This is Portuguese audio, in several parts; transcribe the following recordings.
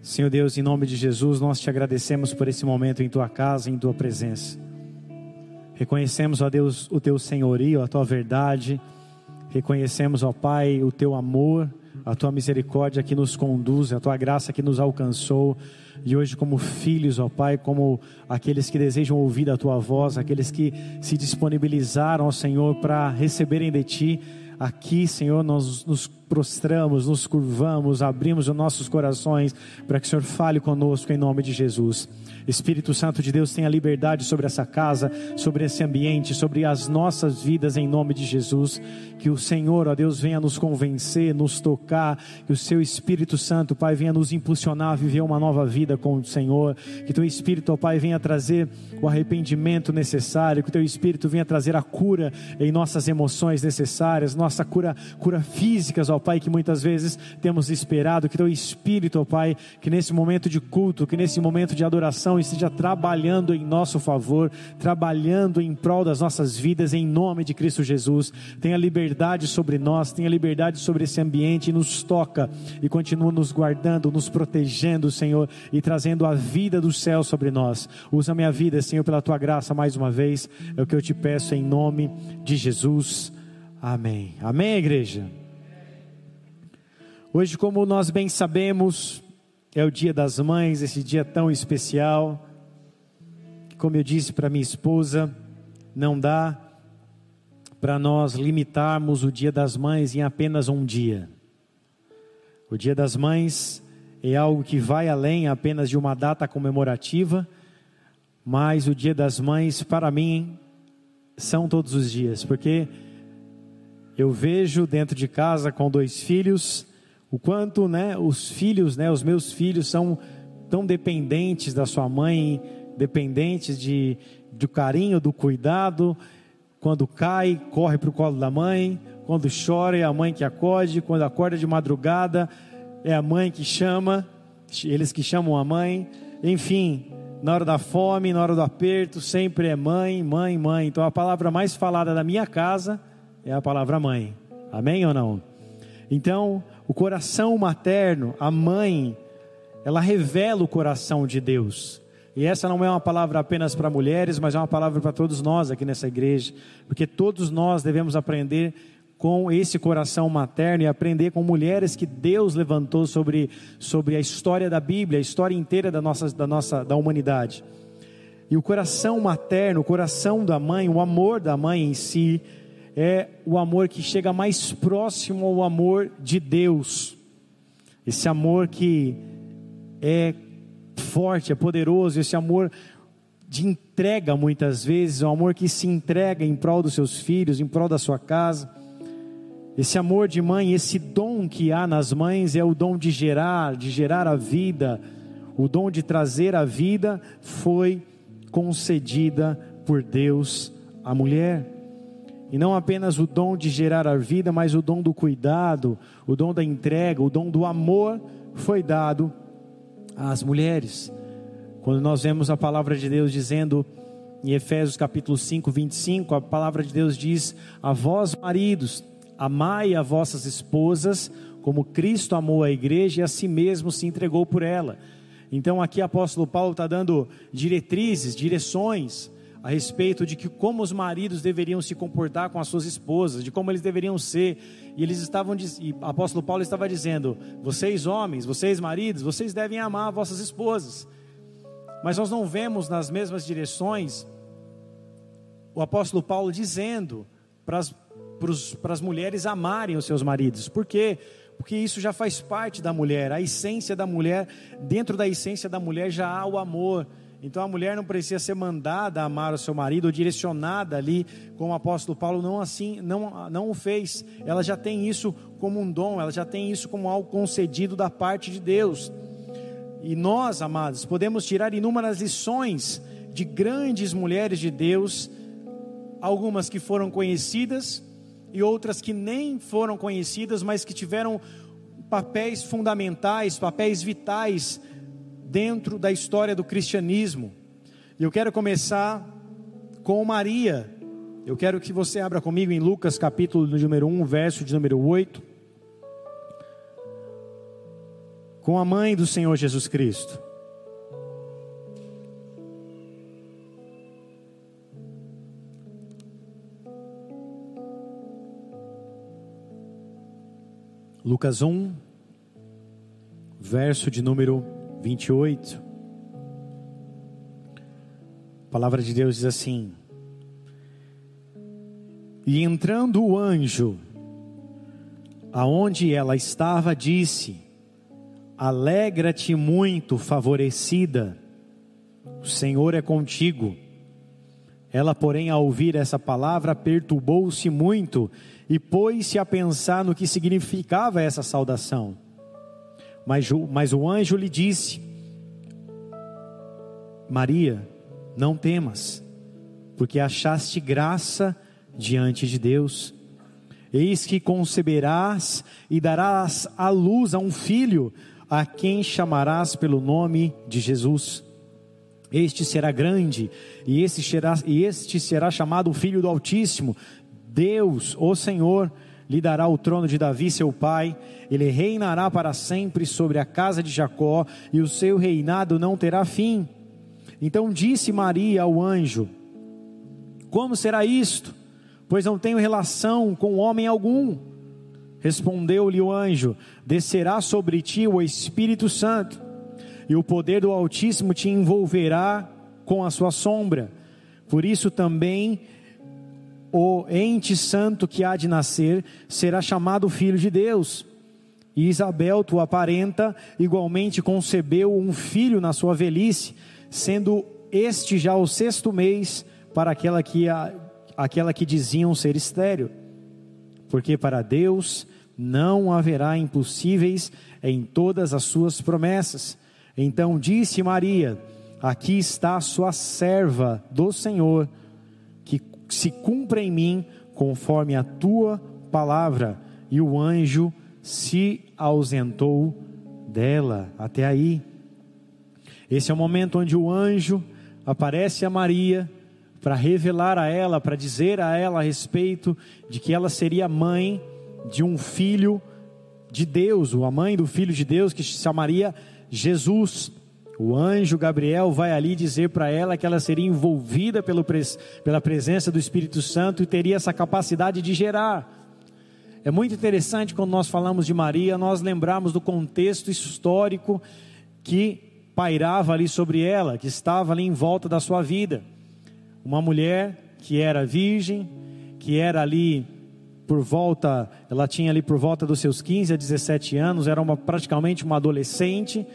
Senhor Deus, em nome de Jesus, nós te agradecemos por esse momento em tua casa, em tua presença. Reconhecemos, ó Deus, o teu senhorio, a tua verdade. Reconhecemos, ó Pai, o teu amor, a tua misericórdia que nos conduz, a tua graça que nos alcançou. E hoje, como filhos, ó Pai, como aqueles que desejam ouvir a tua voz, aqueles que se disponibilizaram, ó Senhor, para receberem de ti, aqui, Senhor, nós nos prostramos, nos curvamos, abrimos os nossos corações para que o Senhor fale conosco em nome de Jesus. Espírito Santo de Deus tenha liberdade sobre essa casa, sobre esse ambiente, sobre as nossas vidas em nome de Jesus. Que o Senhor, ó Deus, venha nos convencer, nos tocar, que o seu Espírito Santo, Pai, venha nos impulsionar a viver uma nova vida com o Senhor. Que teu Espírito, ó Pai, venha trazer o arrependimento necessário, que teu Espírito venha trazer a cura em nossas emoções necessárias, nossa cura, cura físicas, ó Pai, que muitas vezes temos esperado. Que teu Espírito, ó Pai, que nesse momento de culto, que nesse momento de adoração, esteja trabalhando em nosso favor, trabalhando em prol das nossas vidas, em nome de Cristo Jesus. Tenha liberdade sobre nós, tenha liberdade sobre esse ambiente, e nos toca e continua nos guardando, nos protegendo, Senhor, e trazendo a vida do céu sobre nós. Usa minha vida, Senhor, pela tua graça mais uma vez, é o que eu te peço em nome de Jesus. Amém. Amém, igreja. Hoje, como nós bem sabemos, é o dia das mães, esse dia tão especial. Como eu disse para minha esposa, não dá para nós limitarmos o dia das mães em apenas um dia. O dia das mães é algo que vai além apenas de uma data comemorativa, mas o dia das mães, para mim, são todos os dias, porque eu vejo dentro de casa com dois filhos o quanto, né, os filhos, né, os meus filhos são tão dependentes da sua mãe, dependentes de do carinho, do cuidado. Quando cai, corre para o colo da mãe. Quando chora, é a mãe que acode. Quando acorda de madrugada, é a mãe que chama. Eles que chamam a mãe. Enfim, na hora da fome, na hora do aperto, sempre é mãe, mãe, mãe. Então a palavra mais falada da minha casa é a palavra mãe. Amém ou não? Então, o coração materno, a mãe, ela revela o coração de Deus. E essa não é uma palavra apenas para mulheres, mas é uma palavra para todos nós aqui nessa igreja, porque todos nós devemos aprender com esse coração materno e aprender com mulheres que Deus levantou sobre, sobre a história da Bíblia, a história inteira da nossa, da nossa da humanidade. E o coração materno, o coração da mãe, o amor da mãe em si, é o amor que chega mais próximo ao amor de Deus. Esse amor que é forte, é poderoso, esse amor de entrega muitas vezes, um amor que se entrega em prol dos seus filhos, em prol da sua casa. Esse amor de mãe, esse dom que há nas mães é o dom de gerar, de gerar a vida. O dom de trazer a vida foi concedida por Deus à mulher. E não apenas o dom de gerar a vida, mas o dom do cuidado, o dom da entrega, o dom do amor foi dado às mulheres. Quando nós vemos a palavra de Deus dizendo em Efésios capítulo 5, 25, a palavra de Deus diz: A vós, maridos, amai a vossas esposas, como Cristo amou a igreja e a si mesmo se entregou por ela. Então aqui o apóstolo Paulo está dando diretrizes, direções a respeito de que como os maridos deveriam se comportar com as suas esposas, de como eles deveriam ser. E eles estavam e o apóstolo Paulo estava dizendo: "Vocês homens, vocês maridos, vocês devem amar vossas esposas". Mas nós não vemos nas mesmas direções o apóstolo Paulo dizendo para as, para as mulheres amarem os seus maridos. Por quê? Porque isso já faz parte da mulher, a essência da mulher, dentro da essência da mulher já há o amor, então a mulher não precisa ser mandada a amar o seu marido ou direcionada ali, como o apóstolo Paulo não assim, não, não o fez. Ela já tem isso como um dom, ela já tem isso como algo concedido da parte de Deus. E nós, amados, podemos tirar inúmeras lições de grandes mulheres de Deus, algumas que foram conhecidas e outras que nem foram conhecidas, mas que tiveram papéis fundamentais, papéis vitais dentro da história do cristianismo. E eu quero começar com Maria. Eu quero que você abra comigo em Lucas capítulo número 1, verso de número 8. com a mãe do Senhor Jesus Cristo. Lucas 1, verso de número 28. A palavra de Deus diz assim: E entrando o anjo, aonde ela estava, disse: Alegra-te muito, favorecida, o Senhor é contigo. Ela, porém, ao ouvir essa palavra, perturbou-se muito e pôs-se a pensar no que significava essa saudação. Mas, mas o anjo lhe disse: Maria, não temas, porque achaste graça diante de Deus. Eis que conceberás e darás à luz a um filho, a quem chamarás pelo nome de Jesus. Este será grande, e este será, e este será chamado Filho do Altíssimo. Deus, o Senhor, lhe dará o trono de Davi, seu pai. Ele reinará para sempre sobre a casa de Jacó, e o seu reinado não terá fim. Então disse Maria ao anjo: Como será isto? Pois não tenho relação com homem algum. Respondeu-lhe o anjo: Descerá sobre ti o Espírito Santo, e o poder do Altíssimo te envolverá com a sua sombra. Por isso também o ente santo que há de nascer será chamado filho de Deus. E Isabel, tua parenta, igualmente concebeu um filho na sua velhice, sendo este já o sexto mês para aquela que, aquela que diziam ser estéreo. Porque para Deus não haverá impossíveis em todas as suas promessas. Então disse Maria: Aqui está a sua serva do Senhor se cumpra em mim conforme a tua palavra. E o anjo se ausentou dela. Até aí. Esse é o momento onde o anjo aparece a Maria para revelar a ela, para dizer a ela a respeito de que ela seria mãe de um filho de Deus, a mãe do filho de Deus que se chamaria Jesus. O anjo Gabriel vai ali dizer para ela que ela seria envolvida pelo, pela presença do Espírito Santo e teria essa capacidade de gerar. É muito interessante quando nós falamos de Maria, nós lembrarmos do contexto histórico que pairava ali sobre ela, que estava ali em volta da sua vida. Uma mulher que era virgem, que era ali por volta, ela tinha ali por volta dos seus 15 a 17 anos, era uma, praticamente uma adolescente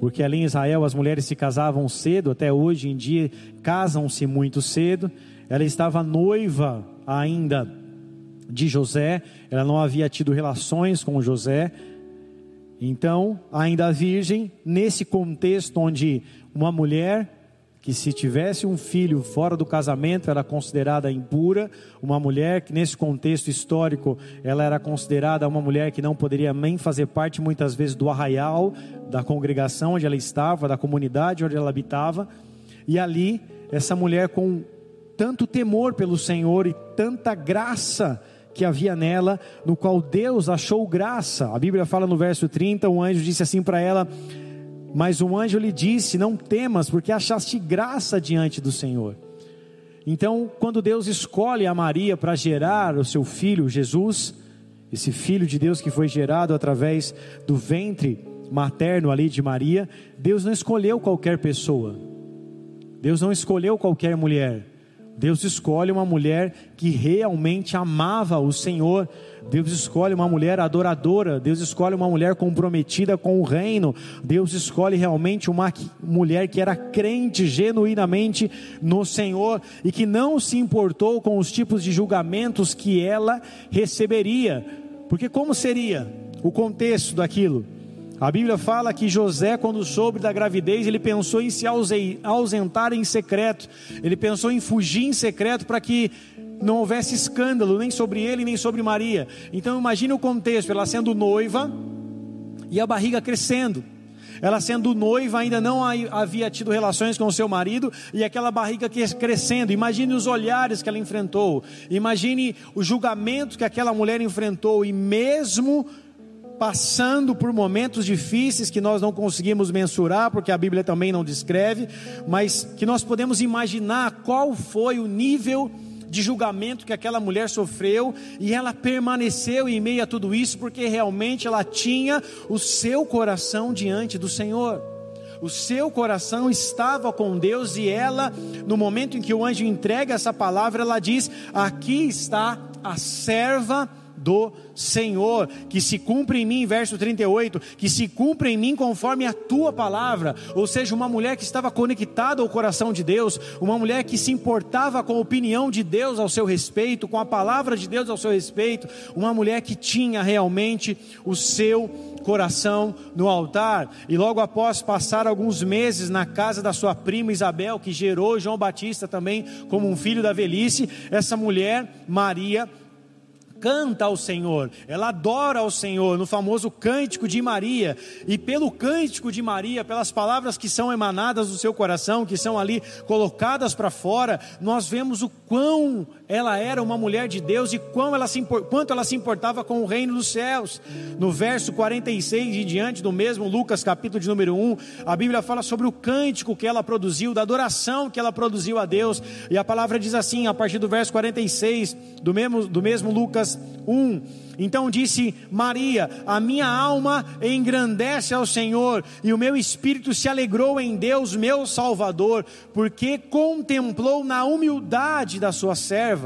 porque ali em Israel as mulheres se casavam cedo, até hoje em dia casam-se muito cedo. Ela estava noiva ainda de José, ela não havia tido relações com José. Então, ainda virgem, nesse contexto onde uma mulher que se tivesse um filho fora do casamento era considerada impura, uma mulher que nesse contexto histórico ela era considerada uma mulher que não poderia nem fazer parte muitas vezes do arraial da congregação onde ela estava, da comunidade onde ela habitava, e ali essa mulher com tanto temor pelo Senhor e tanta graça que havia nela, no qual Deus achou graça. A Bíblia fala no verso 30, o anjo disse assim para ela: mas o anjo lhe disse: Não temas, porque achaste graça diante do Senhor. Então, quando Deus escolhe a Maria para gerar o seu filho Jesus, esse filho de Deus que foi gerado através do ventre materno ali de Maria, Deus não escolheu qualquer pessoa. Deus não escolheu qualquer mulher. Deus escolhe uma mulher que realmente amava o Senhor Deus escolhe uma mulher adoradora, Deus escolhe uma mulher comprometida com o reino, Deus escolhe realmente uma mulher que era crente genuinamente no Senhor e que não se importou com os tipos de julgamentos que ela receberia, porque como seria o contexto daquilo? A Bíblia fala que José, quando soube da gravidez, ele pensou em se ausentar em secreto, ele pensou em fugir em secreto para que não houvesse escândalo nem sobre ele nem sobre Maria. Então imagine o contexto: ela sendo noiva e a barriga crescendo. Ela sendo noiva ainda não havia tido relações com o seu marido e aquela barriga crescendo. Imagine os olhares que ela enfrentou. Imagine o julgamento que aquela mulher enfrentou e mesmo passando por momentos difíceis que nós não conseguimos mensurar, porque a Bíblia também não descreve, mas que nós podemos imaginar qual foi o nível de julgamento que aquela mulher sofreu, e ela permaneceu em meio a tudo isso, porque realmente ela tinha o seu coração diante do Senhor. O seu coração estava com Deus e ela, no momento em que o anjo entrega essa palavra, ela diz: Aqui está a serva do Senhor, que se cumpre em mim, verso 38, que se cumpre em mim conforme a tua palavra, ou seja, uma mulher que estava conectada ao coração de Deus, uma mulher que se importava com a opinião de Deus ao seu respeito, com a palavra de Deus ao seu respeito, uma mulher que tinha realmente o seu coração no altar, e logo após passar alguns meses na casa da sua prima Isabel, que gerou João Batista também como um filho da velhice, essa mulher, Maria, canta ao Senhor, ela adora ao Senhor no famoso cântico de Maria, e pelo cântico de Maria, pelas palavras que são emanadas do seu coração, que são ali colocadas para fora, nós vemos o quão ela era uma mulher de Deus e quão ela se, quanto ela se importava com o reino dos céus. No verso 46 e diante do mesmo Lucas, capítulo de número 1, a Bíblia fala sobre o cântico que ela produziu, da adoração que ela produziu a Deus, e a palavra diz assim, a partir do verso 46, do mesmo, do mesmo Lucas 1. Então disse Maria: A minha alma engrandece ao Senhor, e o meu espírito se alegrou em Deus, meu Salvador, porque contemplou na humildade da sua serva.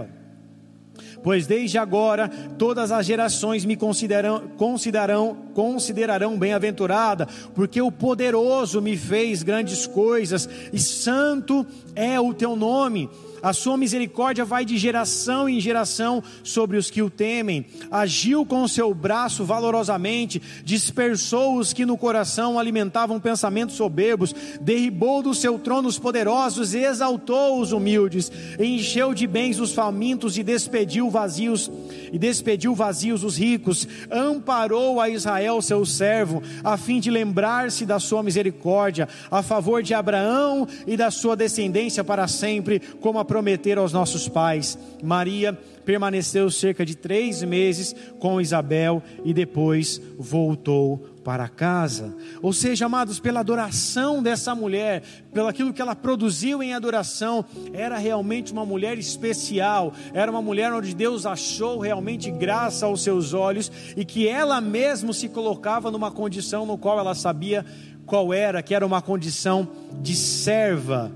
Pois desde agora todas as gerações me considerarão, considerarão, considerarão bem-aventurada, porque o poderoso me fez grandes coisas, e santo é o teu nome a sua misericórdia vai de geração em geração sobre os que o temem. Agiu com o seu braço valorosamente, dispersou os que no coração alimentavam pensamentos soberbos, derribou do seu trono os poderosos e exaltou os humildes, encheu de bens os famintos e despediu vazios e despediu vazios os ricos, amparou a Israel seu servo, a fim de lembrar-se da sua misericórdia a favor de Abraão e da sua descendência para sempre, como a prometer aos nossos pais. Maria permaneceu cerca de três meses com Isabel e depois voltou para casa. Ou seja, amados, pela adoração dessa mulher, pelo aquilo que ela produziu em adoração, era realmente uma mulher especial, era uma mulher onde Deus achou realmente graça aos seus olhos e que ela mesma se colocava numa condição no qual ela sabia qual era, que era uma condição de serva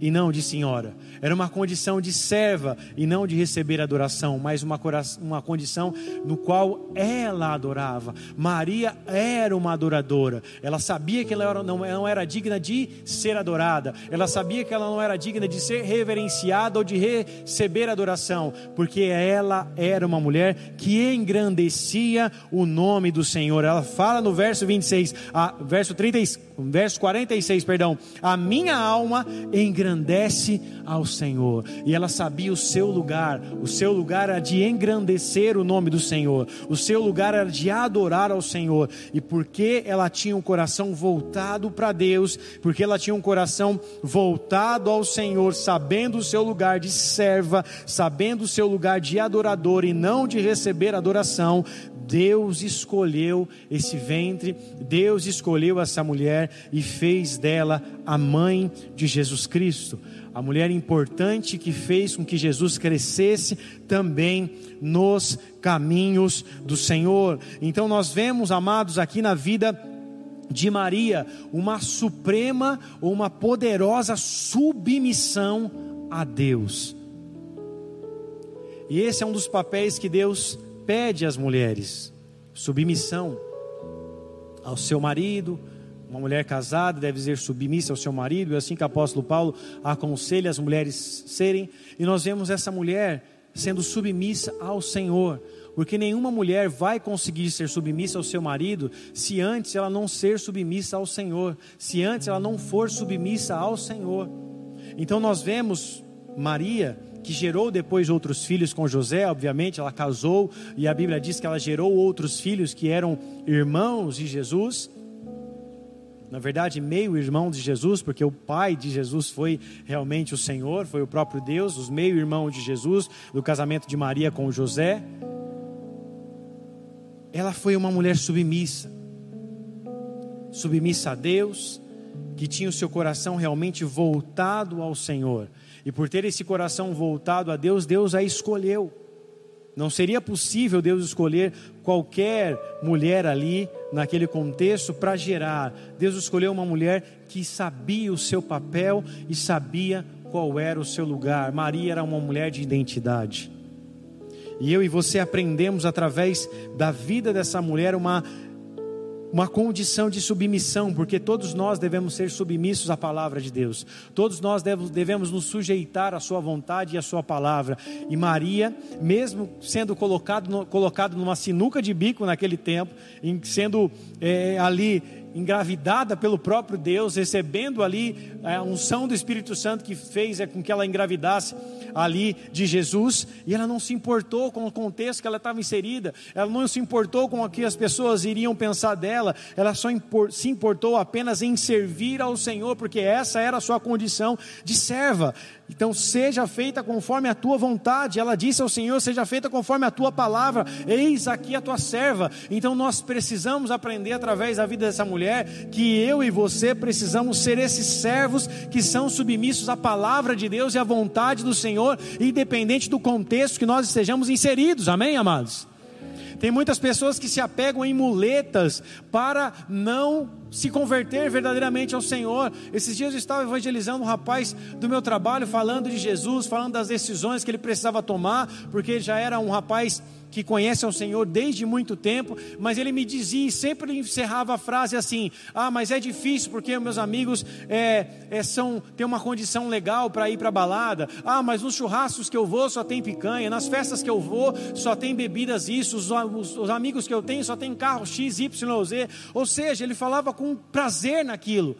e não de senhora. Era uma condição de serva e não de receber adoração, mas uma, uma condição no qual ela adorava. Maria era uma adoradora. Ela sabia que ela não, era digna de ser adorada. Ela sabia que ela não era digna de ser reverenciada ou de receber adoração, porque ela era uma mulher que engrandecia o nome do Senhor. Ela fala no verso 26, a, verso 30, verso 46, perdão. A minha alma engrandece ao Senhor. E ela sabia o seu lugar. O seu lugar era de engrandecer o nome do Senhor. O seu lugar era de adorar ao Senhor. E porque ela tinha um coração voltado para Deus, porque ela tinha um coração voltado ao Senhor, sabendo o seu lugar de serva, sabendo o seu lugar de adorador e não de receber adoração, Deus escolheu esse ventre, Deus escolheu essa mulher e fez dela a mãe de Jesus Cristo a mulher importante que fez com que Jesus crescesse também nos caminhos do Senhor. Então nós vemos, amados, aqui na vida de Maria, uma suprema ou uma poderosa submissão a Deus. E esse é um dos papéis que Deus pede às mulheres: submissão ao seu marido, uma mulher casada deve ser submissa ao seu marido, e assim que o apóstolo Paulo aconselha as mulheres serem, e nós vemos essa mulher sendo submissa ao Senhor, porque nenhuma mulher vai conseguir ser submissa ao seu marido se antes ela não ser submissa ao Senhor, se antes ela não for submissa ao Senhor. Então nós vemos Maria, que gerou depois outros filhos com José, obviamente, ela casou e a Bíblia diz que ela gerou outros filhos que eram irmãos de Jesus na verdade, meio irmão de Jesus, porque o pai de Jesus foi realmente o Senhor, foi o próprio Deus, os meio irmãos de Jesus, do casamento de Maria com José. ela foi uma mulher submissa. Submissa a Deus, que tinha o seu coração realmente voltado ao Senhor. E por ter esse coração voltado a Deus, Deus a escolheu. Não seria possível Deus escolher qualquer mulher ali, naquele contexto, para gerar. Deus escolheu uma mulher que sabia o seu papel e sabia qual era o seu lugar. Maria era uma mulher de identidade. E eu e você aprendemos através da vida dessa mulher uma uma condição de submissão, porque todos nós devemos ser submissos à palavra de Deus, todos nós devemos nos sujeitar à Sua vontade e à Sua palavra. E Maria, mesmo sendo colocado, colocado numa sinuca de bico naquele tempo, sendo é, ali engravidada pelo próprio Deus, recebendo ali a unção do Espírito Santo que fez é, com que ela engravidasse ali de Jesus, e ela não se importou com o contexto que ela estava inserida, ela não se importou com o que as pessoas iriam pensar dela, ela só se importou apenas em servir ao Senhor, porque essa era a sua condição de serva. Então, seja feita conforme a tua vontade. Ela disse ao Senhor: seja feita conforme a tua palavra. Eis aqui a tua serva. Então, nós precisamos aprender através da vida dessa mulher que eu e você precisamos ser esses servos que são submissos à palavra de Deus e à vontade do Senhor, independente do contexto que nós estejamos inseridos. Amém, amados? Tem muitas pessoas que se apegam em muletas para não se converter verdadeiramente ao Senhor. Esses dias eu estava evangelizando um rapaz do meu trabalho, falando de Jesus, falando das decisões que ele precisava tomar, porque ele já era um rapaz que conhece ao Senhor desde muito tempo, mas ele me dizia sempre encerrava a frase assim: Ah, mas é difícil porque meus amigos é, é, são têm uma condição legal para ir para balada. Ah, mas nos churrascos que eu vou só tem picanha, nas festas que eu vou só tem bebidas isso, os, os, os amigos que eu tenho só tem carro X, Y, Z. Ou seja, ele falava com prazer naquilo.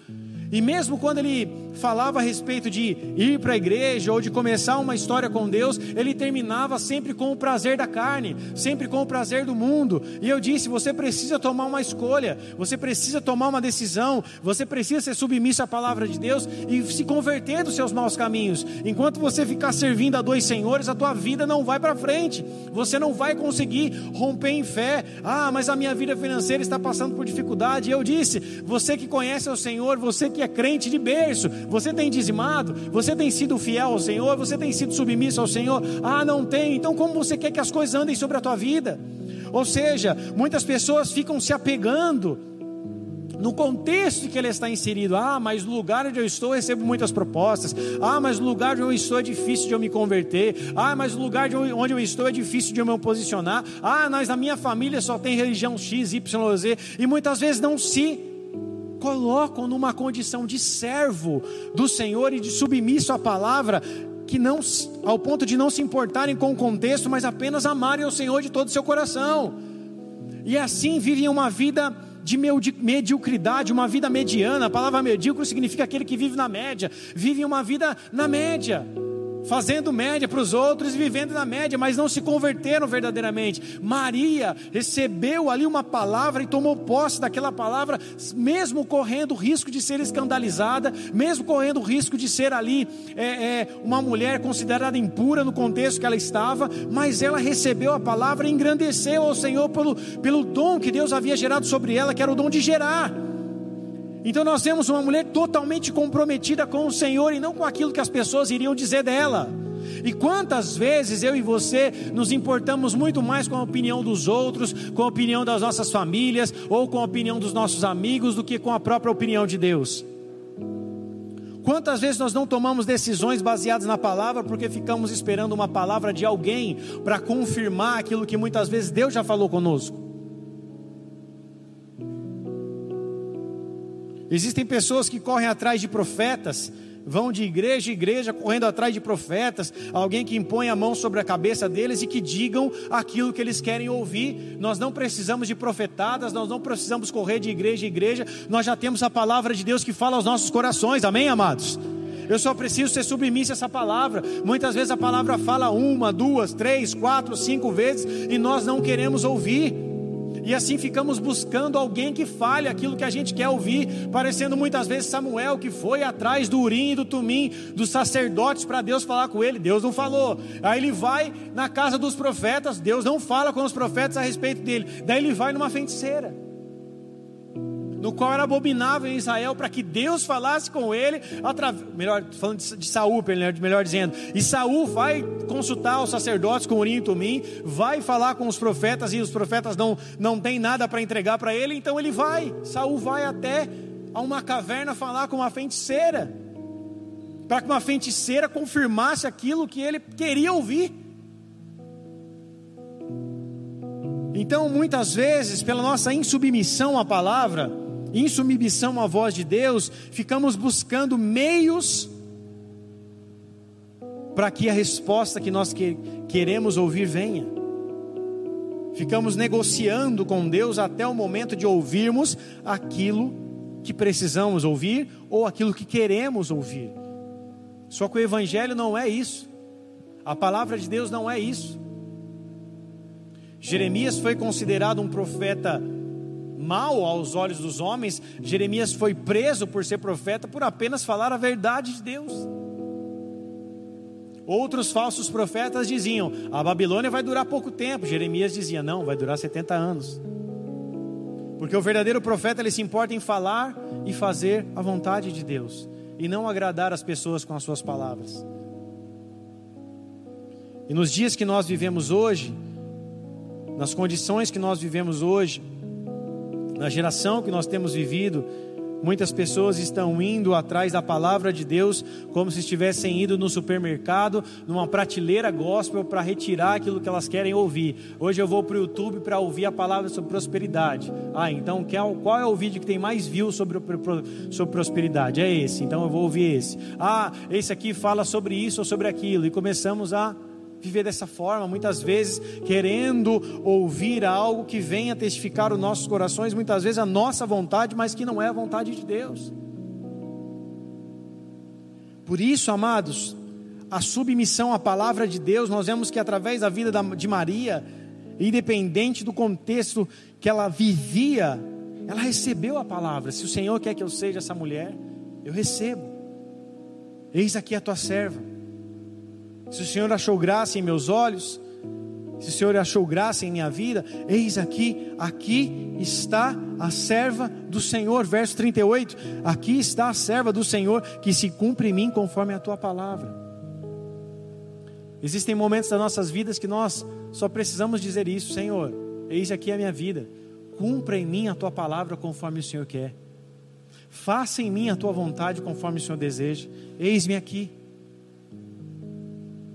E mesmo quando ele falava a respeito de ir para a igreja ou de começar uma história com Deus, ele terminava sempre com o prazer da carne, sempre com o prazer do mundo. E eu disse: você precisa tomar uma escolha, você precisa tomar uma decisão, você precisa ser submisso à palavra de Deus e se converter dos seus maus caminhos. Enquanto você ficar servindo a dois senhores, a tua vida não vai para frente, você não vai conseguir romper em fé. Ah, mas a minha vida financeira está passando por dificuldade. E eu disse: você que conhece o Senhor, você que que é crente de berço, você tem dizimado, você tem sido fiel ao Senhor, você tem sido submisso ao Senhor. Ah, não tem. Então como você quer que as coisas andem sobre a tua vida? Ou seja, muitas pessoas ficam se apegando no contexto que ele está inserido. Ah, mas no lugar onde eu estou eu recebo muitas propostas. Ah, mas no lugar onde eu estou é difícil de eu me converter. Ah, mas no lugar onde eu estou é difícil de eu me posicionar. Ah, mas na minha família só tem religião X, Y, Z. E muitas vezes não se colocam numa condição de servo do Senhor e de submisso à palavra, que não ao ponto de não se importarem com o contexto, mas apenas amarem o Senhor de todo o seu coração. E assim vivem uma vida de mediocridade, uma vida mediana. A palavra medíocre significa aquele que vive na média, vive uma vida na média fazendo média para os outros e vivendo na média, mas não se converteram verdadeiramente. Maria recebeu ali uma palavra e tomou posse daquela palavra, mesmo correndo o risco de ser escandalizada, mesmo correndo o risco de ser ali é, é, uma mulher considerada impura no contexto que ela estava, mas ela recebeu a palavra e engrandeceu ao Senhor pelo, pelo dom que Deus havia gerado sobre ela, que era o dom de gerar. Então nós temos uma mulher totalmente comprometida com o Senhor e não com aquilo que as pessoas iriam dizer dela. E quantas vezes eu e você nos importamos muito mais com a opinião dos outros, com a opinião das nossas famílias ou com a opinião dos nossos amigos do que com a própria opinião de Deus? Quantas vezes nós não tomamos decisões baseadas na palavra porque ficamos esperando uma palavra de alguém para confirmar aquilo que muitas vezes Deus já falou conosco? Existem pessoas que correm atrás de profetas, vão de igreja em igreja correndo atrás de profetas, alguém que impõe a mão sobre a cabeça deles e que digam aquilo que eles querem ouvir. Nós não precisamos de profetadas, nós não precisamos correr de igreja em igreja, nós já temos a palavra de Deus que fala aos nossos corações, amém, amados? Eu só preciso ser submisso a essa palavra. Muitas vezes a palavra fala uma, duas, três, quatro, cinco vezes e nós não queremos ouvir. E assim ficamos buscando alguém que fale aquilo que a gente quer ouvir, parecendo muitas vezes Samuel que foi atrás do Urim e do Tumim, dos sacerdotes para Deus falar com ele. Deus não falou. Aí ele vai na casa dos profetas, Deus não fala com os profetas a respeito dele. Daí ele vai numa feiticeira no qual era abominável em Israel, para que Deus falasse com ele, através, melhor, falando de, Saul, melhor dizendo, e Saul vai consultar os sacerdotes com Urim e Tumim, vai falar com os profetas, e os profetas não, não têm nada para entregar para ele, então ele vai, Saul vai até a uma caverna falar com uma feiticeira, para que uma feiticeira confirmasse aquilo que ele queria ouvir. Então, muitas vezes, pela nossa insubmissão à palavra, em submissão à voz de Deus, ficamos buscando meios para que a resposta que nós que, queremos ouvir venha. Ficamos negociando com Deus até o momento de ouvirmos aquilo que precisamos ouvir ou aquilo que queremos ouvir. Só que o Evangelho não é isso, a palavra de Deus não é isso. Jeremias foi considerado um profeta mal aos olhos dos homens, Jeremias foi preso por ser profeta por apenas falar a verdade de Deus. Outros falsos profetas diziam: a Babilônia vai durar pouco tempo. Jeremias dizia: não, vai durar 70 anos. Porque o verdadeiro profeta ele se importa em falar e fazer a vontade de Deus e não agradar as pessoas com as suas palavras. E nos dias que nós vivemos hoje, nas condições que nós vivemos hoje, na geração que nós temos vivido, muitas pessoas estão indo atrás da palavra de Deus como se estivessem indo no supermercado, numa prateleira gospel para retirar aquilo que elas querem ouvir. Hoje eu vou para o YouTube para ouvir a palavra sobre prosperidade. Ah, então qual é o vídeo que tem mais views sobre, sobre prosperidade? É esse, então eu vou ouvir esse. Ah, esse aqui fala sobre isso ou sobre aquilo. E começamos a viver dessa forma, muitas vezes querendo ouvir algo que venha testificar os nossos corações, muitas vezes a nossa vontade, mas que não é a vontade de Deus. Por isso, amados, a submissão à palavra de Deus, nós vemos que através da vida de Maria, independente do contexto que ela vivia, ela recebeu a palavra. Se o Senhor quer que eu seja essa mulher, eu recebo. Eis aqui a tua serva se o Senhor achou graça em meus olhos, se o Senhor achou graça em minha vida, eis aqui, aqui está a serva do Senhor, verso 38. Aqui está a serva do Senhor que se cumpre em mim conforme a tua palavra. Existem momentos das nossas vidas que nós só precisamos dizer isso, Senhor, eis aqui a minha vida, cumpra em mim a tua palavra conforme o Senhor quer, faça em mim a tua vontade conforme o Senhor deseja, eis-me aqui.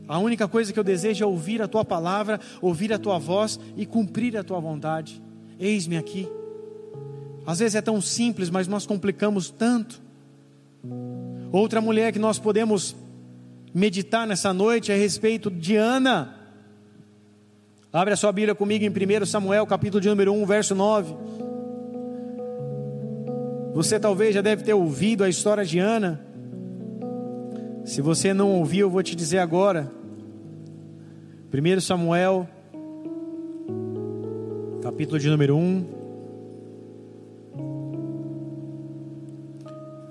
A única coisa que eu desejo é ouvir a tua palavra, ouvir a tua voz e cumprir a tua vontade. Eis-me aqui. Às vezes é tão simples, mas nós complicamos tanto. Outra mulher que nós podemos meditar nessa noite é a respeito de Ana. Abre a sua Bíblia comigo em 1 Samuel, capítulo de número 1, verso 9. Você talvez já deve ter ouvido a história de Ana. Se você não ouviu, eu vou te dizer agora. 1 Samuel, capítulo de número 1,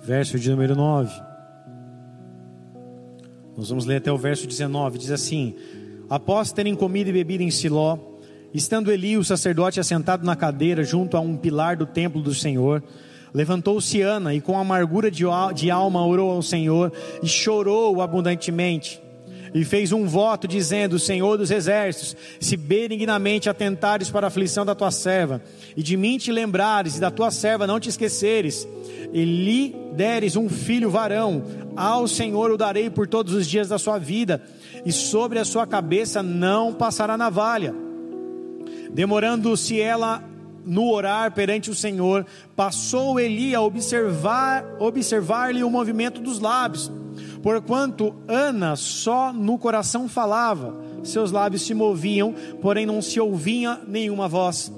verso de número 9. Nós vamos ler até o verso 19. Diz assim: Após terem comido e bebido em Siló, estando Eli, o sacerdote, assentado na cadeira junto a um pilar do templo do Senhor, Levantou-se Ana e com amargura de, alma orou ao Senhor e chorou abundantemente. E fez um voto dizendo: Senhor dos exércitos, se benignamente atentares para a aflição da tua serva, e de mim te lembrares, e da tua serva não te esqueceres, e lhe deres um filho varão, ao Senhor o darei por todos os dias da sua vida, e sobre a sua cabeça não passará navalha. Demorando-se ela no orar perante o Senhor, passou Eli a observar observar-lhe o movimento dos lábios, porquanto Ana só no coração falava, seus lábios se moviam, porém não se ouvia nenhuma voz.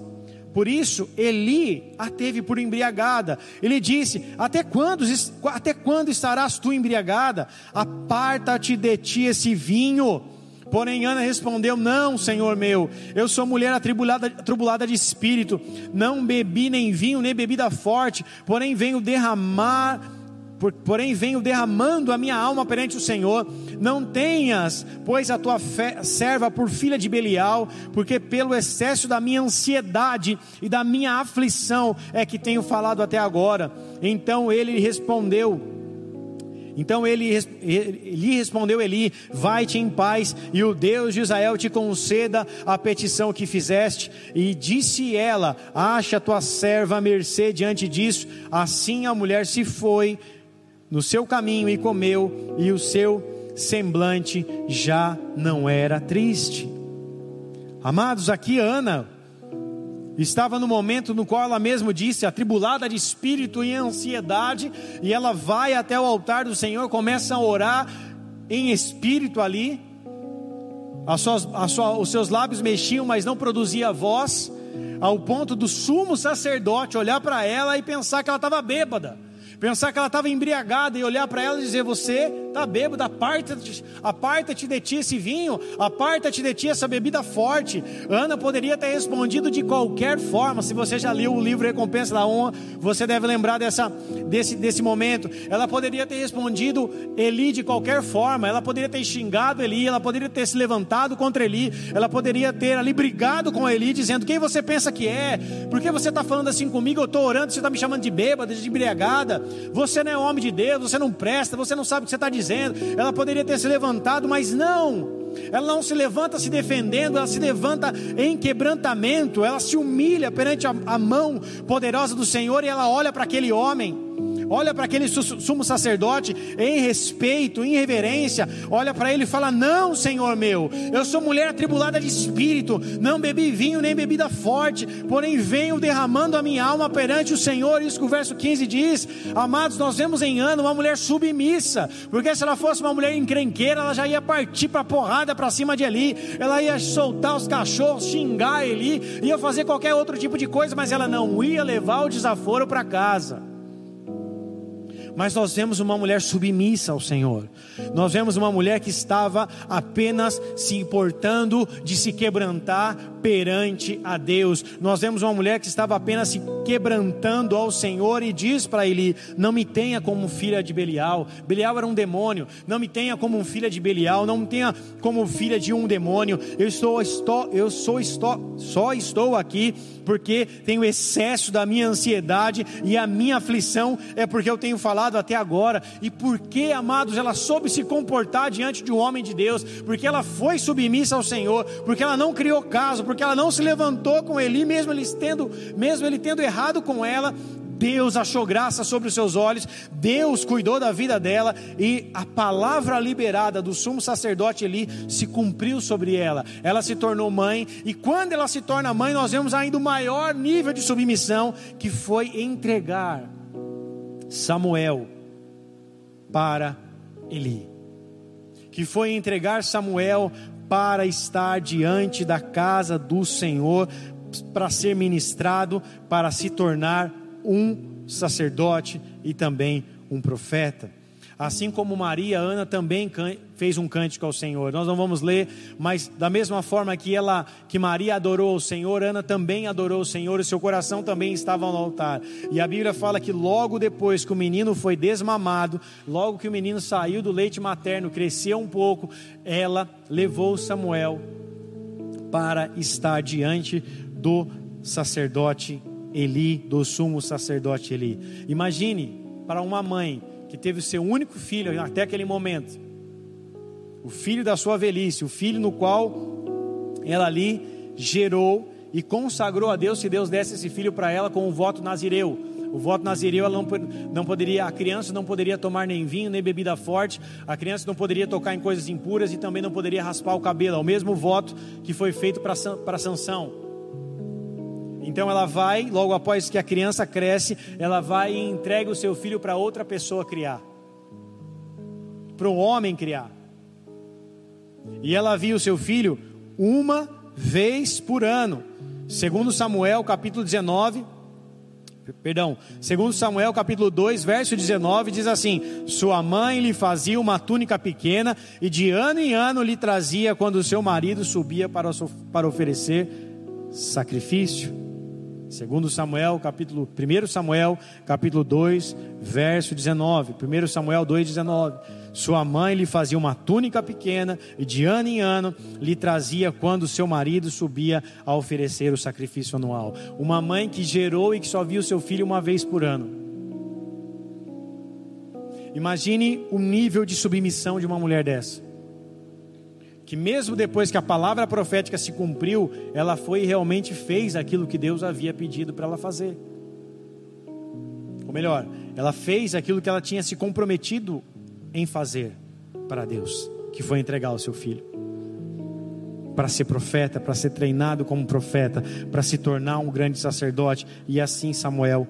Por isso, Eli a teve por embriagada. Ele disse: Até quando, até quando estarás tu embriagada? Aparta-te de ti esse vinho Porém, Ana respondeu: Não, senhor meu, eu sou mulher atribulada, atribulada de espírito, não bebi nem vinho, nem bebida forte, porém venho derramar porém venho derramando a minha alma perante o Senhor. Não tenhas, pois, a tua fé, serva por filha de Belial, porque pelo excesso da minha ansiedade e da minha aflição é que tenho falado até agora. Então ele respondeu: então ele lhe respondeu Eli: Vai-te em paz, e o Deus de Israel te conceda a petição que fizeste. E disse ela: Acha tua serva mercê diante disso. Assim a mulher se foi no seu caminho e comeu, e o seu semblante já não era triste. Amados, aqui Ana estava no momento no qual ela mesma disse, atribulada de espírito e ansiedade, e ela vai até o altar do Senhor, começa a orar em espírito ali, suas, sua, os seus lábios mexiam, mas não produzia voz, ao ponto do sumo sacerdote olhar para ela e pensar que ela estava bêbada pensar que ela estava embriagada e olhar para ela e dizer: Você está bêbado, aparta-te aparta de ti esse vinho, aparta-te de ti essa bebida forte. Ana poderia ter respondido de qualquer forma. Se você já leu o livro Recompensa da Honra, você deve lembrar dessa, desse, desse momento. Ela poderia ter respondido Eli de qualquer forma, ela poderia ter xingado Eli, ela poderia ter se levantado contra Eli, ela poderia ter ali brigado com Eli, dizendo: Quem você pensa que é? Por que você está falando assim comigo? Eu estou orando, você está me chamando de bêbada, de embriagada. Você não é homem de Deus, você não presta, você não sabe o que você está dizendo. Ela poderia ter se levantado, mas não. Ela não se levanta se defendendo, ela se levanta em quebrantamento, ela se humilha perante a, a mão poderosa do Senhor e ela olha para aquele homem olha para aquele sumo sacerdote em respeito, em reverência, olha para ele e fala: Não, Senhor meu, eu sou mulher atribulada de espírito, não bebi vinho nem bebida forte, porém venho derramando a minha alma perante o Senhor. Isso que o verso 15 diz: Amados, nós vemos em Ana uma mulher submissa, porque se ela fosse uma mulher encrenqueira, ela já ia partir para porrada para cima de Eli, ela ia soltar os cachorros, xingar Eli, ia fazer qualquer outro tipo de coisa, mas ela não ia levar o desaforo para casa mas nós vemos uma mulher submissa ao Senhor. Nós vemos uma mulher que estava apenas se importando de se quebrantar perante a Deus. Nós vemos uma mulher que estava apenas se quebrantando ao Senhor e diz para ele: Não me tenha como filha de Belial. Belial era um demônio. Não me tenha como filha de Belial. Não me tenha como filha de um demônio. Eu estou, estou eu sou, estou, só estou aqui porque tenho excesso da minha ansiedade e a minha aflição é porque eu tenho falado até agora. E porque, amados, ela soube se comportar diante de um homem de Deus, porque ela foi submissa ao Senhor, porque ela não criou caso, porque ela não se levantou com Eli, mesmo ele tendo, mesmo ele tendo errado com ela, Deus achou graça sobre os seus olhos, Deus cuidou da vida dela e a palavra liberada do sumo sacerdote ali se cumpriu sobre ela. Ela se tornou mãe e quando ela se torna mãe, nós vemos ainda o maior nível de submissão que foi entregar Samuel para Eli. Que foi entregar Samuel para estar diante da casa do Senhor, para ser ministrado, para se tornar um sacerdote e também um profeta. Assim como Maria, Ana também fez um cântico ao Senhor. Nós não vamos ler, mas da mesma forma que ela, que Maria adorou o Senhor, Ana também adorou o Senhor e seu coração também estava no altar. E a Bíblia fala que logo depois que o menino foi desmamado, logo que o menino saiu do leite materno, cresceu um pouco, ela levou Samuel para estar diante do sacerdote Eli, do sumo sacerdote Eli. Imagine para uma mãe que teve o seu único filho até aquele momento, o filho da sua velhice, o filho no qual ela ali gerou e consagrou a Deus se Deus desse esse filho para ela com o voto nazireu. O voto nazireu ela não, não poderia, a criança não poderia tomar nem vinho nem bebida forte, a criança não poderia tocar em coisas impuras e também não poderia raspar o cabelo. É o mesmo voto que foi feito para Sansão. Então ela vai, logo após que a criança cresce, ela vai e entrega o seu filho para outra pessoa criar. Para um homem criar. E ela via o seu filho uma vez por ano. Segundo Samuel, capítulo 19, Perdão, segundo Samuel capítulo 2, verso 19, diz assim: Sua mãe lhe fazia uma túnica pequena e de ano em ano lhe trazia quando seu marido subia para, para oferecer sacrifício. Segundo Samuel, capítulo 1 Samuel, capítulo 2, verso 19. 1 Samuel 2, 19. Sua mãe lhe fazia uma túnica pequena e de ano em ano lhe trazia quando seu marido subia a oferecer o sacrifício anual. Uma mãe que gerou e que só via o seu filho uma vez por ano. Imagine o nível de submissão de uma mulher dessa que mesmo depois que a palavra profética se cumpriu, ela foi e realmente fez aquilo que Deus havia pedido para ela fazer. Ou melhor, ela fez aquilo que ela tinha se comprometido em fazer para Deus, que foi entregar o seu filho. Para ser profeta, para ser treinado como profeta, para se tornar um grande sacerdote, e assim Samuel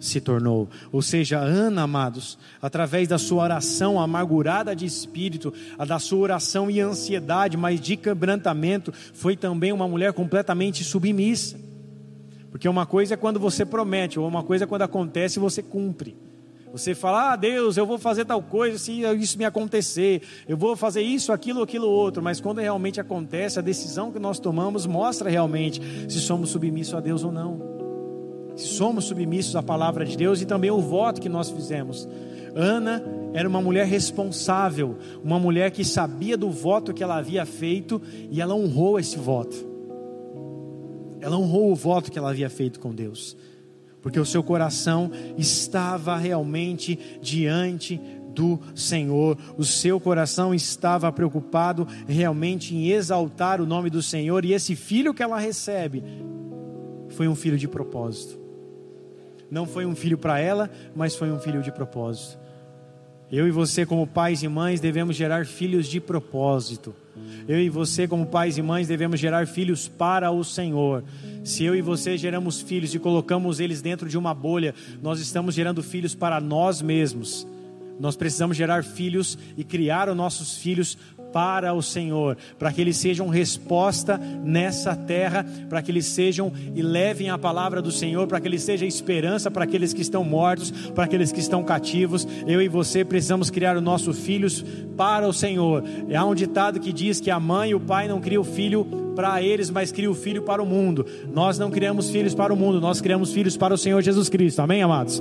se tornou. Ou seja, Ana, amados, através da sua oração amargurada de espírito, a da sua oração e ansiedade, mas de quebrantamento, foi também uma mulher completamente submissa. Porque uma coisa é quando você promete, ou uma coisa é quando acontece e você cumpre. Você fala, ah, Deus, eu vou fazer tal coisa se isso me acontecer, eu vou fazer isso, aquilo, aquilo, outro. Mas quando realmente acontece, a decisão que nós tomamos mostra realmente se somos submissos a Deus ou não se somos submissos à palavra de Deus e também o voto que nós fizemos. Ana era uma mulher responsável, uma mulher que sabia do voto que ela havia feito e ela honrou esse voto. Ela honrou o voto que ela havia feito com Deus, porque o seu coração estava realmente diante do Senhor, o seu coração estava preocupado realmente em exaltar o nome do Senhor, e esse filho que ela recebe foi um filho de propósito. Não foi um filho para ela, mas foi um filho de propósito. Eu e você, como pais e mães, devemos gerar filhos de propósito. Eu e você, como pais e mães, devemos gerar filhos para o Senhor. Se eu e você geramos filhos e colocamos eles dentro de uma bolha, nós estamos gerando filhos para nós mesmos. Nós precisamos gerar filhos e criar os nossos filhos para o Senhor, para que eles sejam resposta nessa terra, para que eles sejam e levem a palavra do Senhor, para que eles sejam esperança para aqueles que estão mortos, para aqueles que estão cativos. Eu e você precisamos criar os nossos filhos para o Senhor. Há um ditado que diz que a mãe e o pai não criam o filho para eles, mas cria o filho para o mundo. Nós não criamos filhos para o mundo, nós criamos filhos para o Senhor Jesus Cristo. Amém, amados?